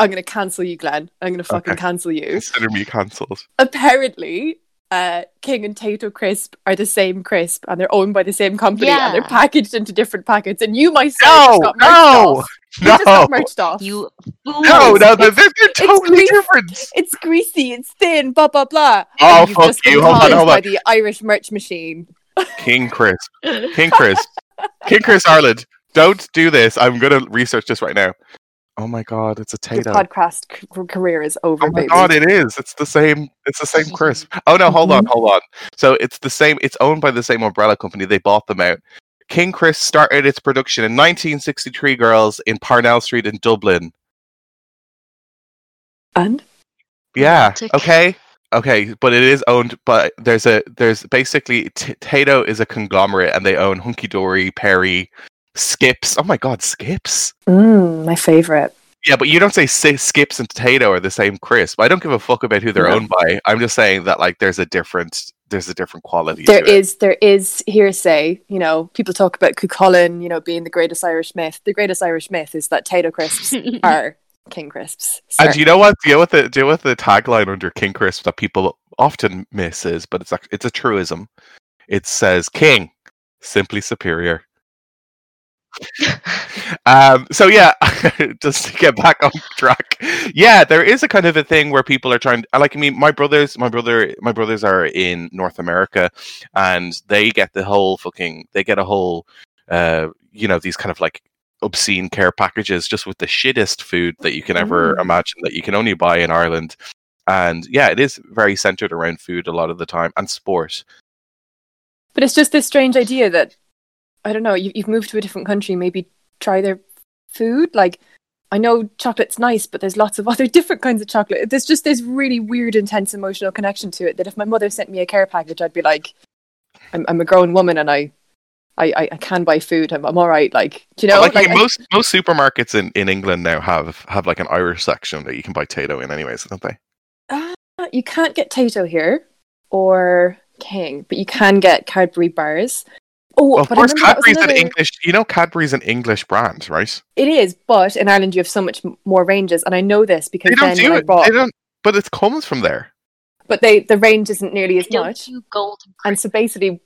i'm gonna cancel you glenn i'm gonna fucking Okay. cancel you Consider me cancelled. apparently uh, King and Tayto crisp are the same crisp and they're owned by the same company and they're packaged into different packets and you myself No, just got merched no, off. You just got No, merched off. You no, fools. no, they're, they're, they're totally grease. different. It's greasy, it's thin, blah blah blah. Oh, And you've fuck just been you. Hold on, taunted hold by the Irish merch machine. King Chris. King Chris. King Chris Ireland. Don't do this. I'm gonna research this right now. Oh my god, it's a Your podcast c- career is over, Oh my baby. god, it is. It's the same. It's the same crisp. Oh no, hold on, mm-hmm. hold on. So it's the same. It's owned by the same umbrella company. They bought them out. King Chris started its production in 1963. Girls in Parnell Street in Dublin. and Yeah. Okay. Okay, but it is owned. But there's a there's basically T- Tayto is a conglomerate, and they own Hunky Dory, Perri, Skips. Oh my God, Skips. mm, my favorite. Yeah, but you don't say Skips and Tayto are the same crisp. I don't give a fuck about who they're No. owned by. I'm just saying that like there's a different there's a different quality. There to it. is there is hearsay. You know, people talk about Cuchulainn, you know, being the greatest Irish myth. The greatest Irish myth is that Tayto crisps are King crisps. And Sorry. do you know what? Deal with the know what the tagline under King Crisp that people often miss is, but it's ac- it's a truism. It says King, simply superior. um, so yeah, just to get back on track. Yeah, there is a kind of a thing where people are trying. Like, I mean, my brothers, my brother, my brothers are in North America, and they get the whole fucking. They get a whole, uh, you know, these kind of like obscene care packages just with the shittest food that you can ever Mm. imagine that you can only buy in Ireland. And yeah, it is very centered around food a lot of the time and sport. But it's just this strange idea that I don't know. You, you've moved to a different country, maybe try their food. Like I know chocolate's nice, but there's lots of other different kinds of chocolate. There's just this really weird, intense emotional connection to it. That if my mother sent me a care package, I'd be like, "I'm, I'm a grown woman and I, I, I, I can buy food. I'm, I'm all right." Like, do you know, But, like, like, I- most most supermarkets in, in England now have have like an Irish section that you can buy Tayto in, anyways, don't they? Uh, you can't get Tayto here or King, but you can get Cadbury bars. Oh, Well, of but I course, remember that was Cadbury's an English. You know, Cadbury's an English brand, right? It is, but in Ireland you have so much more ranges, and I know this because They don't then do I it. bought, They don't. But it comes from there. but they the range isn't nearly as Don't much. do golden And so basically,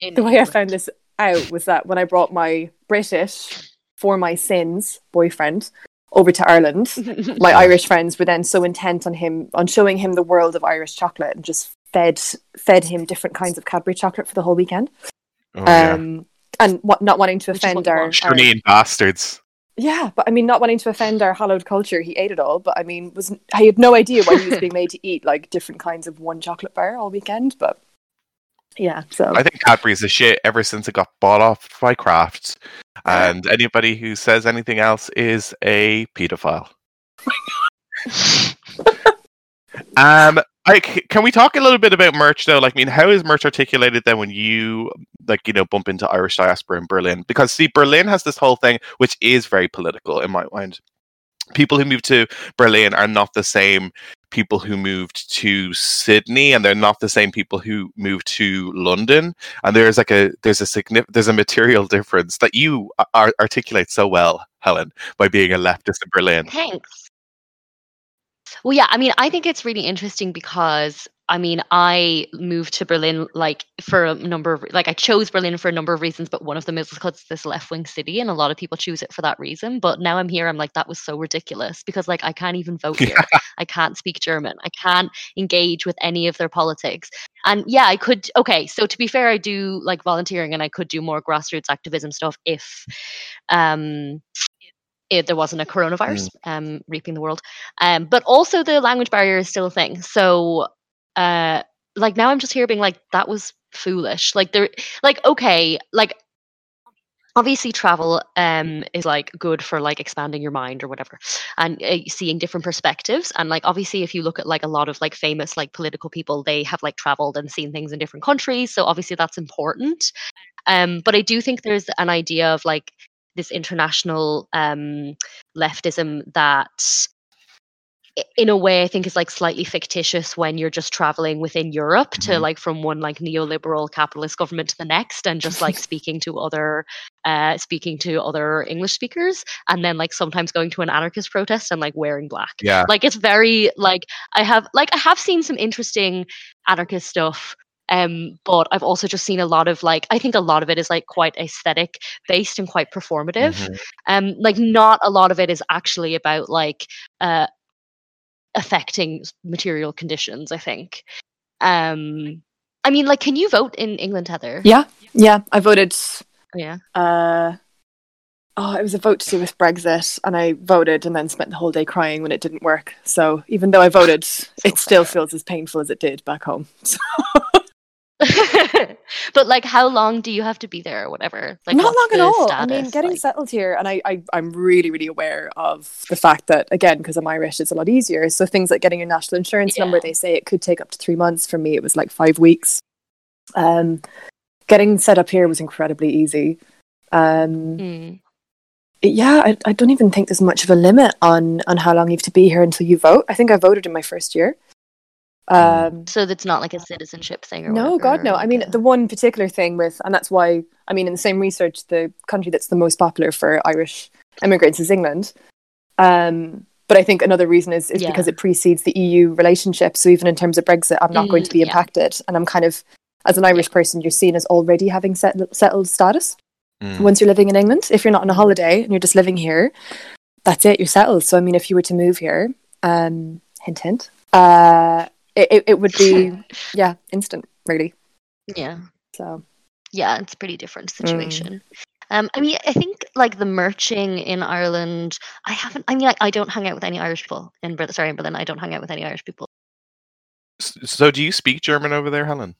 in the way I found this out was that when I brought my British for my sins boyfriend over to Ireland, my Irish friends were then so intent on him on showing him the world of Irish chocolate and just fed fed him different kinds of Cadbury chocolate for the whole weekend. Oh, yeah. um, and what, not wanting to Which offend our, want. our bastards. yeah, but I mean, not wanting to offend our hallowed culture, he ate it all. But I mean, was I had no idea why he was being made to eat like different kinds of one chocolate bar all weekend. But yeah, so I think Cadbury's a shit ever since it got bought off by Kraft. And anybody who says anything else is a pedophile. Um, I, can we talk a little bit about merch though? Like, I mean, how is merch articulated then when you like you know bump into Irish diaspora in Berlin? Because see, Berlin has this whole thing which is very political in my mind. People who move to Berlin are not the same people who moved to Sydney, and they're not the same people who moved to London. And there's like a there's a signif- there's a material difference that you ar- articulate so well, Helen, by being a leftist in Berlin. Thanks. Well, yeah, I mean, I think it's really interesting because I mean, I moved to Berlin like for a number of like I chose Berlin for a number of reasons, but one of them is because it's this left wing city, and a lot of people choose it for that reason. But now I'm here, I'm like, that was so ridiculous because like I can't even vote here. I can't speak German. I can't engage with any of their politics. And yeah, I could. Okay, so to be fair, I do like volunteering, and I could do more grassroots activism stuff if, um, if there wasn't a coronavirus um reaping the world. Um, but also the language barrier is still a thing. So, uh, like now I'm just here being like, that was foolish. Like there, like okay, like obviously travel um is like good for like expanding your mind or whatever and uh, seeing different perspectives and like obviously if you look at like a lot of like famous like political people they have like traveled and seen things in different countries so obviously that's important um but i do think there's an idea of like this international um leftism that in a way i think is like slightly fictitious when you're just traveling within europe to Mhm. like from one like neoliberal capitalist government to the next and just like speaking to other uh speaking to other english speakers and then like sometimes going to an anarchist protest and like wearing black Yeah. like it's very like i have like i have seen some interesting anarchist stuff um but i've also just seen a lot of like i think a lot of it is like quite aesthetic based and quite performative Mhm. um like not a lot of it is actually about like uh affecting material conditions i think um i mean like can you vote in england heather yeah, yeah. I voted. yeah Uh, oh, it was a vote to do with Brexit, and I voted, and then spent the whole day crying when it didn't work. So even though I voted, it still feels as painful as it did back home. So, but like how long do you have to be there or whatever like not long at all. I mean, getting like? settled here, and I, I, I'm really, really aware of the fact that, again, because I'm Irish, it's a lot easier. So things like getting your national insurance number, they say it could take up to three months. For me, it was like five weeks. Um, getting set up here was incredibly easy. Um, Mm. yeah, I, I don't even think there's much of a limit on on how long you have to be here until you vote. I think I voted in my first year. Um, So that's not like a citizenship thing or no, God, no. I mean, like a- the one particular thing with, and that's why, I mean, in the same research, the country that's the most popular for Irish immigrants is England. Um, but I think another reason is, is Yeah. because it precedes the EU relationship. So even in terms of Brexit, I'm not going Mm, to be yeah. impacted. And I'm kind of, as an Irish person, you're seen as already having settled, settled status Mm. once you're living in England. If you're not on a holiday and you're just living here, that's it, you're settled. So, I mean, if you were to move here, um, hint, hint, uh, it, it, it would be, yeah, instant, really. yeah. So, yeah, it's a pretty different Mm. situation. Um, I mean, I think like the merching in Ireland, I haven't. I mean, I, I don't hang out with any Irish people in Berlin. Sorry, in Berlin, I don't hang out with any Irish people. So, do you speak German over there, Helen?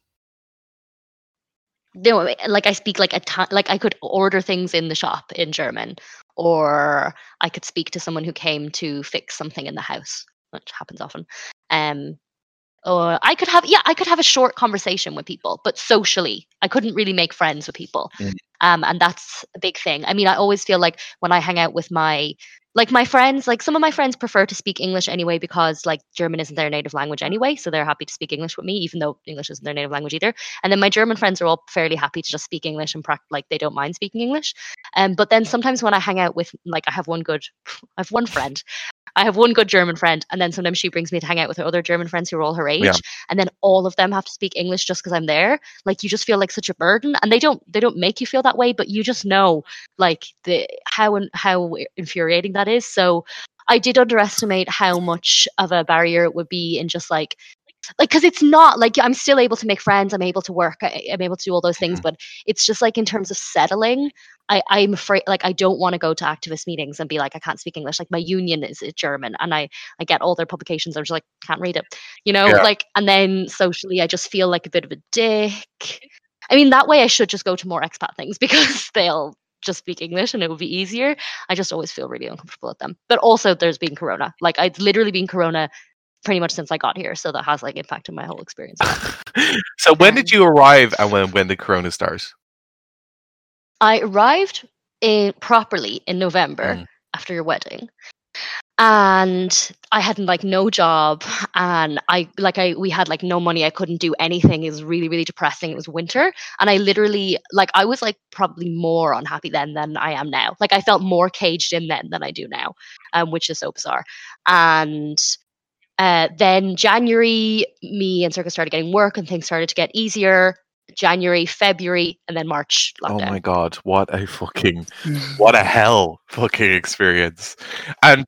No, like I speak like a ti- like I could order things in the shop in German, or I could speak to someone who came to fix something in the house, which happens often. Um, or I could have yeah, I could have a short conversation with people, but socially, I couldn't really make friends with people. Mm. Um, and that's a big thing. I mean, I always feel like when I hang out with my like my friends, like some of my friends prefer to speak English anyway because like German isn't their native language anyway, so they're happy to speak English with me, even though English isn't their native language either. And then my German friends are all fairly happy to just speak English and like they don't mind speaking English. Um, but then sometimes when I hang out with like I have one good, I have one friend. I have one good German friend, and then sometimes she brings me to hang out with her other German friends who are all her age, Yeah. and then all of them have to speak English just because I'm there. Like you just feel like such a burden, and they don't they don't make you feel that way, but you just know like the how and how infuriating that is. So I did underestimate how much of a barrier it would be in just like like because it's not like I'm still able to make friends, I'm able to work, I, I'm able to do all those things, Mhm. but it's just like in terms of settling. I, I'm afraid, like, I don't want to go to activist meetings and be like, I can't speak English. Like, my union is German, and I, I get all their publications. I'm just like, can't read it, you know. Yeah. Like, and then socially, I just feel like a bit of a dick. I mean, that way, I should just go to more expat things because they'll just speak English and it would be easier. I just always feel really uncomfortable at them. But also, there's been Corona. Like, it's literally been Corona pretty much since I got here, so that has like impacted my whole experience. so, when did Um, you arrive and when, when did Corona start? I arrived in properly in November Mm. after your wedding. And I had like no job and I like I we had like no money. I couldn't do anything. It was really, really depressing. It was winter. And I literally like I was like probably more unhappy then than I am now. Like I felt more caged in then than I do now. Um, which is so bizarre. And uh, then January, me and Circus started getting work and things started to get easier. January, February, and then March Oh my god, what a fucking what a hell fucking experience. And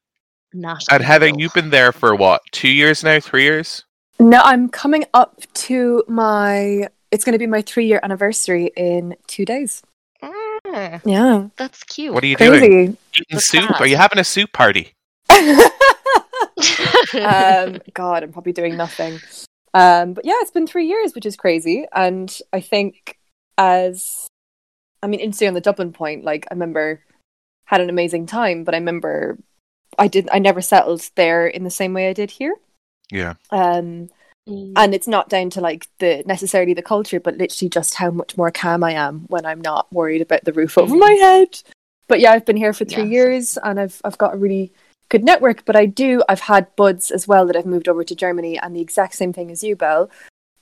Not and Heather, you've been there for what, two years now, three years? no, I'm coming up to my, it's going to be my three year anniversary in two days. Ah, Yeah. that's cute. What are you doing? Crazy. Eating That's soup? Are you having a soup party? um, God, I'm probably doing nothing. Um, but yeah, it's been three years, which is crazy. And I think as, I mean, instantly on the Dublin point, like I remember had an amazing time, but I remember I did I never settled there in the same way I did here. Yeah. Um, Mm. and it's not down to like the necessarily the culture, but literally just how much more calm I am when I'm not worried about the roof over Mhm. my head. But yeah, I've been here for three Yeah. years, and I've I've got a really good network. But I do I've had buds as well that have moved over to Germany, and the exact same thing as you, Belle.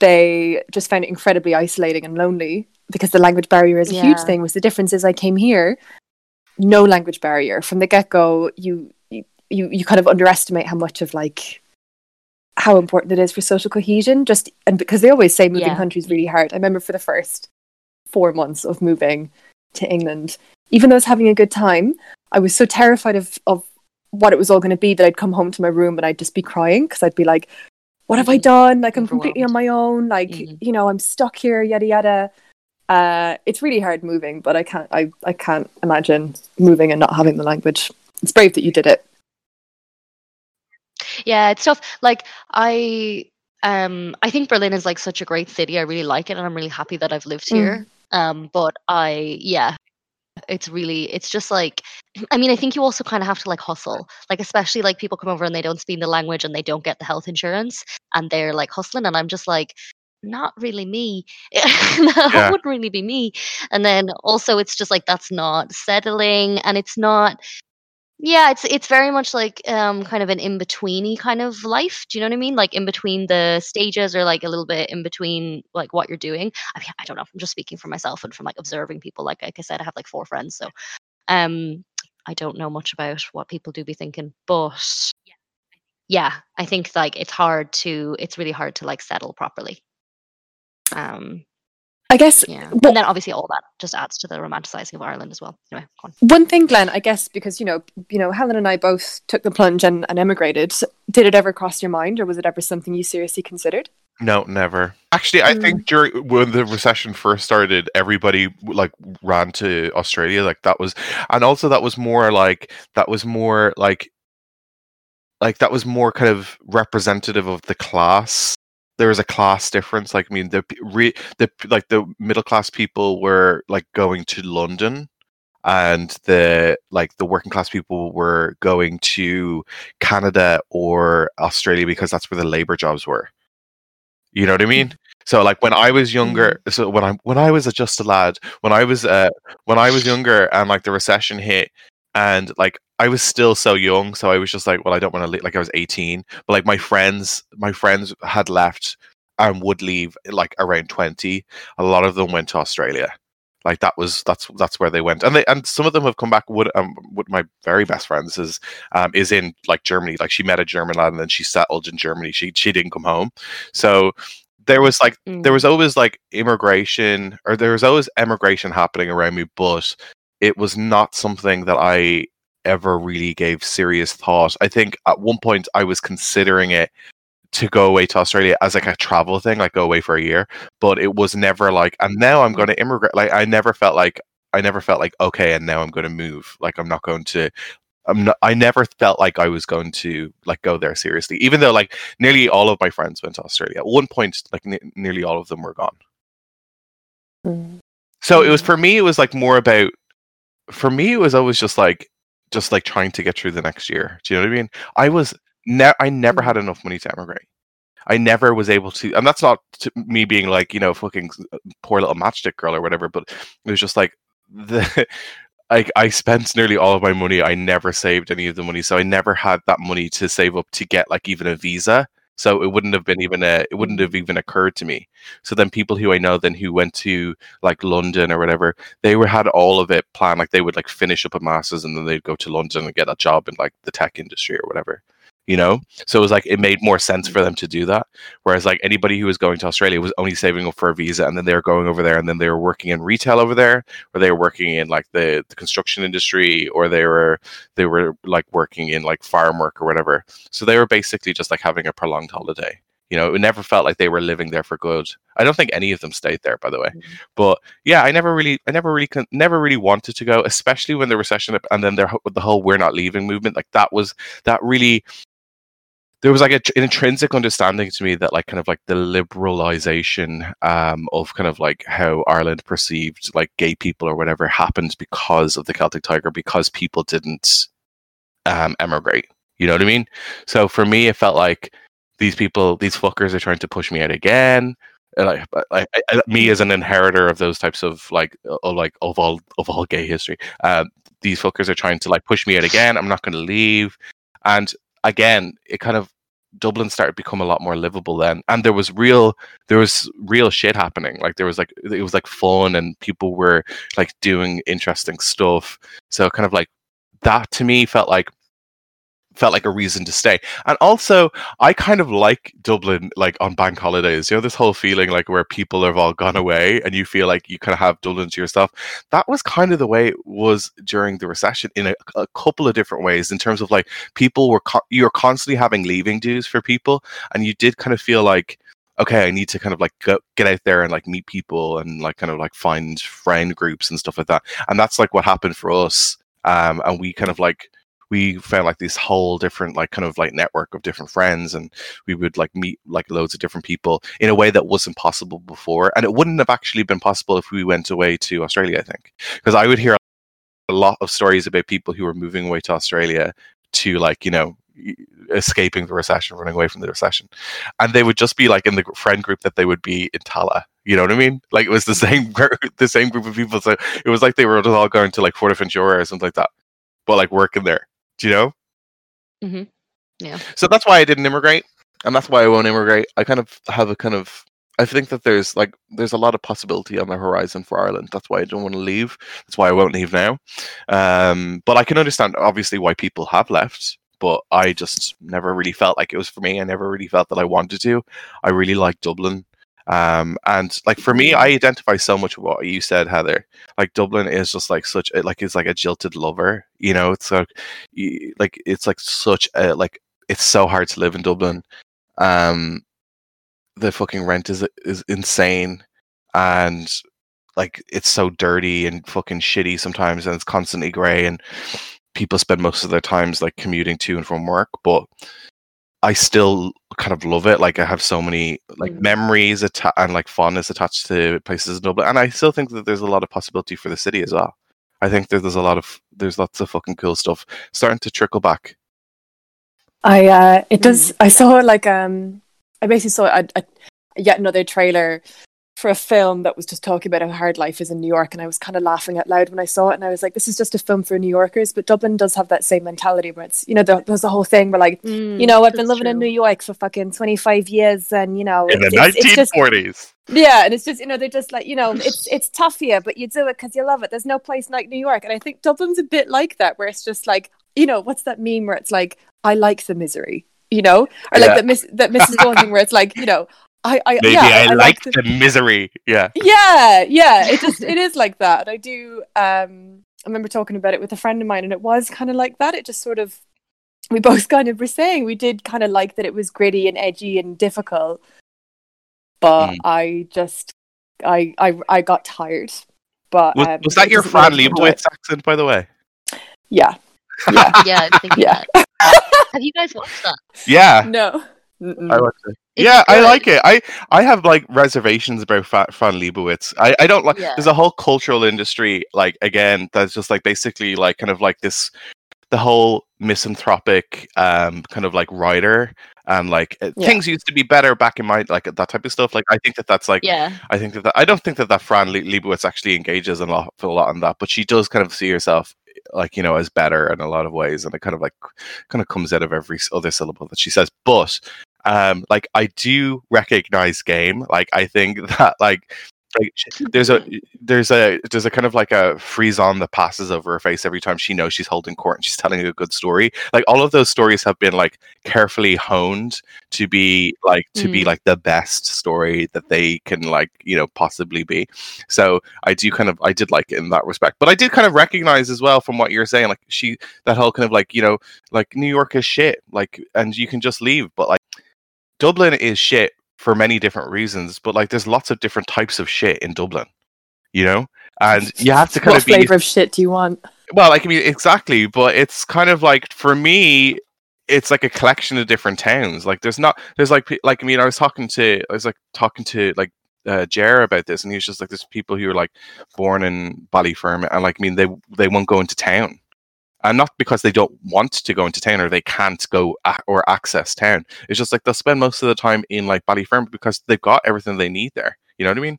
They just found it incredibly isolating and lonely because the language barrier is a huge thing. Was the difference is I came here, no language barrier from the get go. You you you kind of underestimate how much of like how important it is for social cohesion just and because they always say moving Yeah. countries really hard i remember for the first four months of moving to england even though i was having a good time i was so terrified of of what it was all going to be that i'd come home to my room and i'd just be crying because i'd be like what have i Mhm. done like i'm completely on my own like Mhm. you know i'm stuck here yada yada uh it's really hard moving but i can't i i can't imagine moving and not having the language it's brave that you did it yeah, it's tough. Like I um I think Berlin is like such a great city. I really like it and I'm really happy that I've lived Mm. here. Um but I yeah, it's really it's just like I mean, I think you also kind of have to like hustle. Like especially like people come over and they don't speak the language and they don't get the health insurance and they're like hustling and I'm just like not really me. that Yeah. wouldn't really be me. And then also it's just like that's not settling and it's not Yeah, it's it's very much like um kind of an in betweeny kind of life. Do you know what I mean? Like in between the stages, or like a little bit in between like what you're doing. I mean, I don't know. I'm just speaking for myself and from like observing people. Like like I said, I have like four friends, so um I don't know much about what people do be thinking, but yeah, I think like it's hard to it's really hard to like settle properly. Um I guess yeah. Well- and then obviously all that just adds to the romanticizing of Ireland as well. Anyway, go on. one thing, Glenn, I guess because you know, you know, Helen and I both took the plunge and, and emigrated. Did it ever cross your mind, or was it ever something you seriously considered? No, never. Actually, I think mm. during when the recession first started, everybody like ran to Australia. Like that was, and also that was more like that was more like like that was more kind of representative of the class. There was a class difference. Like I mean, the re, the like the middle class people were like going to London, and the like the working class people were going to Canada or Australia because that's where the labor jobs were. You know what I mean? So like when I was younger, so when I when I was a just a lad, when I was uh when I was younger and like the recession hit and like I was still so young, so I was just like, well, I don't want to leave. Like I was 18, but like my friends, my friends had left and would leave like around 20. A lot of them went to Australia. Like that was that's that's where they went, and they and some of them have come back. Would um, with my very best friends is um is in like Germany. Like she met a German lad and then she settled in Germany. She she didn't come home, so there was like there was always like immigration or there was always emigration happening around me, but it was not something that I ever really gave serious thought. I think at one point I was considering it to go away to Australia as like a travel thing, like go away for a year, but it was never like and now I'm going to immigrate. Like I never felt like I never felt like okay, and now I'm going to move. Like I'm not going to I'm not, I never felt like I was going to like go there seriously, even though like nearly all of my friends went to Australia. At one point, like ne- nearly all of them were gone. Mm. So it was mm. for me. It was like more about. For me, it was always just like, just like trying to get through the next year. Do you know what I mean? I was ne- I never mm-hmm. had enough money to emigrate. I never was able to, and that's not to me being like you know fucking uh, poor little matchstick girl or whatever. But it was just like the. Like I spent nearly all of my money. I never saved any of the money, so I never had that money to save up to get like even a visa. So it wouldn't have been even a. It wouldn't have even occurred to me. So then people who I know then who went to like London or whatever, they were had all of it planned. Like they would like finish up a masters and then they'd go to London and get a job in like the tech industry or whatever. You know, so it was like it made more sense for mm-hmm. them to do that. Whereas like anybody who was going to Australia was only saving up for a visa and then they were going over there and then they were working in retail over there, or they were working in like the, the construction industry, or they were they were like working in like farm work or whatever. So they were basically just like having a prolonged holiday. You know, it never felt like they were living there for good. I don't think any of them stayed there, by the way. Mm-hmm. But yeah, I never really, I never really, con- never really wanted to go, especially when the recession and then their the whole "we're not leaving" movement. Like that was that really. There was like a, an intrinsic understanding to me that like kind of like the liberalization um, of kind of like how Ireland perceived like gay people or whatever happened because of the Celtic Tiger because people didn't um, emigrate. You know what I mean? So for me, it felt like these people, these fuckers, are trying to push me out again. Like, like me as an inheritor of those types of like, of like of all of all gay history, uh, these fuckers are trying to like push me out again. I'm not going to leave, and again, it kind of Dublin started to become a lot more livable then, and there was real there was real shit happening. Like there was like it was like fun, and people were like doing interesting stuff. So kind of like that to me felt like felt like a reason to stay. And also, I kind of like Dublin, like on bank holidays. You know, this whole feeling like where people have all gone away, and you feel like you kind of have Dublin to yourself. That was kind of the way it was during the recession in a, a couple of different ways. In terms of like people were co- you're constantly having leaving dues for people, and you did kind of feel like. Okay, I need to kind of like go, get out there and like meet people and like kind of like find friend groups and stuff like that. And that's like what happened for us. Um, and we kind of like we found like this whole different like kind of like network of different friends and we would like meet like loads of different people in a way that wasn't possible before and it wouldn't have actually been possible if we went away to australia i think because i would hear a lot of stories about people who were moving away to australia to like you know escaping the recession running away from the recession and they would just be like in the friend group that they would be in tala you know what i mean? Like it was the mm-hmm. same gr- the same group of people so it was like they were all going to like Fuerteventura or something like that but like working there Do you know? Mm-hmm. Yeah. So that's why I didn't immigrate, and that's why I won't immigrate. I kind of have a kind of. I think that there's like there's a lot of possibility on the horizon for Ireland. That's why I don't want to leave. That's why I won't leave now. Um, but I can understand obviously why people have left. But I just never really felt like it was for me. I never really felt that I wanted to. I really like Dublin. Um, and like for me, I identify so much with what you said, Heather. Like Dublin is just like such a, like it's like a jilted lover. You know, it's like like it's like such a like it's so hard to live in Dublin. Um, the fucking rent is is insane, and like it's so dirty and fucking shitty sometimes, and it's constantly grey, and people spend most of their times like commuting to and from work. But I still kind of love it. Like I have so many like Mm. memories atta- and like fondness attached to places in Dublin, and I still think that there's a lot of possibility for the city as well. I think that there's a lot of there's lots of fucking cool stuff starting to trickle back. I uh it does I saw like um I basically saw a, a yet another trailer for a film that was just talking about how hard life is in New York and I was kind of laughing out loud when I saw it and I was like this is just a film for New Yorkers but Dublin does have that same mentality where it's you know there, there's the whole thing where like mm, you know I've been living in New York for fucking 25 years and you know In the it's, it's, it's just 1940s. yeah and it's just you know they're just like you know it's it's tough here but you do it because you love it there's no place like New York and I think Dublin's a bit like that where it's just like you know what's that meme where it's like I like the misery you know or like Yeah. that miss that Mrs. Golding where it's like you know I I Maybe yeah, I, like the- the misery. Yeah. yeah yeah it just it is like that i do um i remember talking about it with a friend of mine and it was kind of like that it just sort of we both kind of were saying we did kind of like that it was gritty and edgy and difficult but Mm. i just i i i got tired but Was, um, was that your doesn't Fran really enjoy it. Lebowitz accent, by the way? yeah yeah yeah, I think Yeah. that. Have you guys watched that? Yeah. no Mm-mm. I. It's yeah, I like it. I I have like reservations about Fa- Fran Lebowitz. I I don't like. Yeah. There's a whole cultural industry like again that's just like basically like kind of like this the whole misanthropic um kind of like writer and like uh, Yeah. things used to be better back in my like that type of stuff like i think that that's like Yeah. I think that, that I don't think that that Fran Le- Lebowitz actually engages a lot, a lot on that, but she does kind of see herself like you know as better in a lot of ways, and it kind of like kind of comes out of every other syllable that she says. But um, like I do recognize game. Like I think that like like there's a there's a there's a kind of like a freeze on that passes over her face every time she knows she's holding court and she's telling a good story. Like all of those stories have been like carefully honed to be like to be Mm. like the best story that they can like you know possibly be so i do kind of i did like it in that respect but i did kind of recognize as well from what you're saying like she that whole kind of like you know like new york is shit like and you can just leave but like dublin is shit for many different reasons but like there's lots of different types of shit in dublin you know and you have to kind what of be flavor of shit do you want well, like I mean, exactly, but it's kind of like for me, it's like a collection of different towns. Like there's not, there's like, like I mean, I was talking to, I was like talking to like uh, Jer about this, and he was just like, there's people who are like born in Ballyferm, and like I mean, they they won't go into town, and not because they don't want to go into town or they can't go a- or access town. It's just like they'll spend most of the time in like Ballyferm because they've got everything they need there. You know what I mean?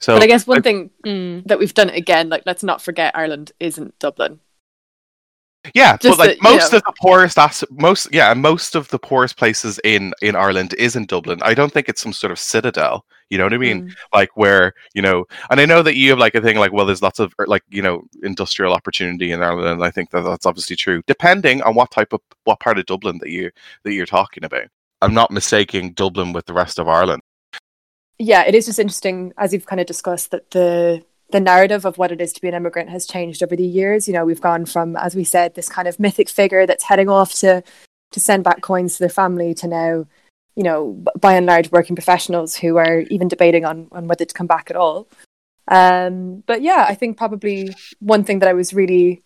So but i guess one like- thing Mm. that we've done again like let's not forget ireland isn't dublin Yeah, Just but like that, you most know. of the poorest ass- most yeah, most of the poorest places in in Ireland is in Dublin. I don't think it's some sort of citadel. You know what I mean? Mm. Like where you know, and I know that you have like a thing like, well, there's lots of er, like you know industrial opportunity in Ireland. And I think that that's obviously true, depending on what type of what part of Dublin that you that you're talking about. I'm not mistaking Dublin with the rest of Ireland. yeah, it is just interesting, as you've kind of discussed, that the the narrative of what it is to be an immigrant has changed over the years. You know, we've gone from, as we said, this kind of mythic figure that's heading off to to send back coins to their family to now, you know, by and large, working professionals who are even debating on on whether to come back at all. Um, but yeah, I think probably one thing that I was really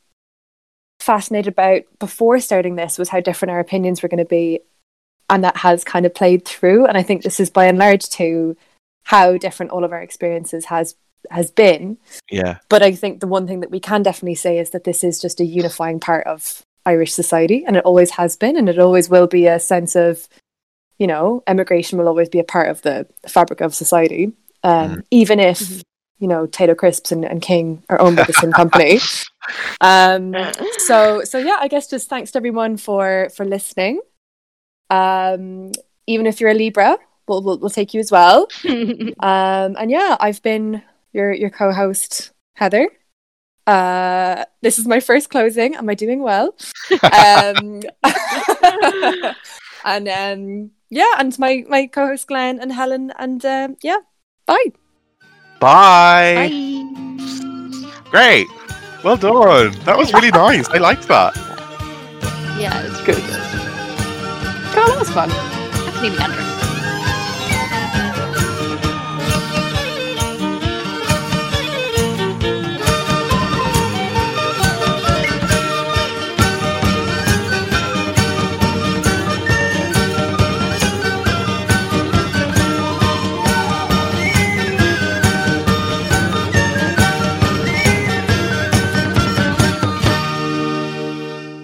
fascinated about before starting this was how different our opinions were going to be and that has kind of played through. And i think this is by and large to how different all of our experiences has has been. Yeah, but i think the one thing that we can definitely say is that this is just a unifying part of irish society and it always has been and it always will be a sense of you know immigration will always be a part of the fabric of society um, even if Mhm. you know, Tayto Crisps and, and King are owned by the same company. Um, so so yeah, I guess just thanks to everyone for for listening. Um, even if you're a Libra, we'll we'll, we'll take you as well. Um, and yeah, I've been your your co-host Heather. Uh, this is my first closing. Am I doing well? um, and um, yeah, and my my co-host Glenn and Helen, and um, yeah, bye. Bye. Bye. Great. Well done. That was really nice. I liked that. Yeah, it's Good. Oh, that was fun. I can even enter.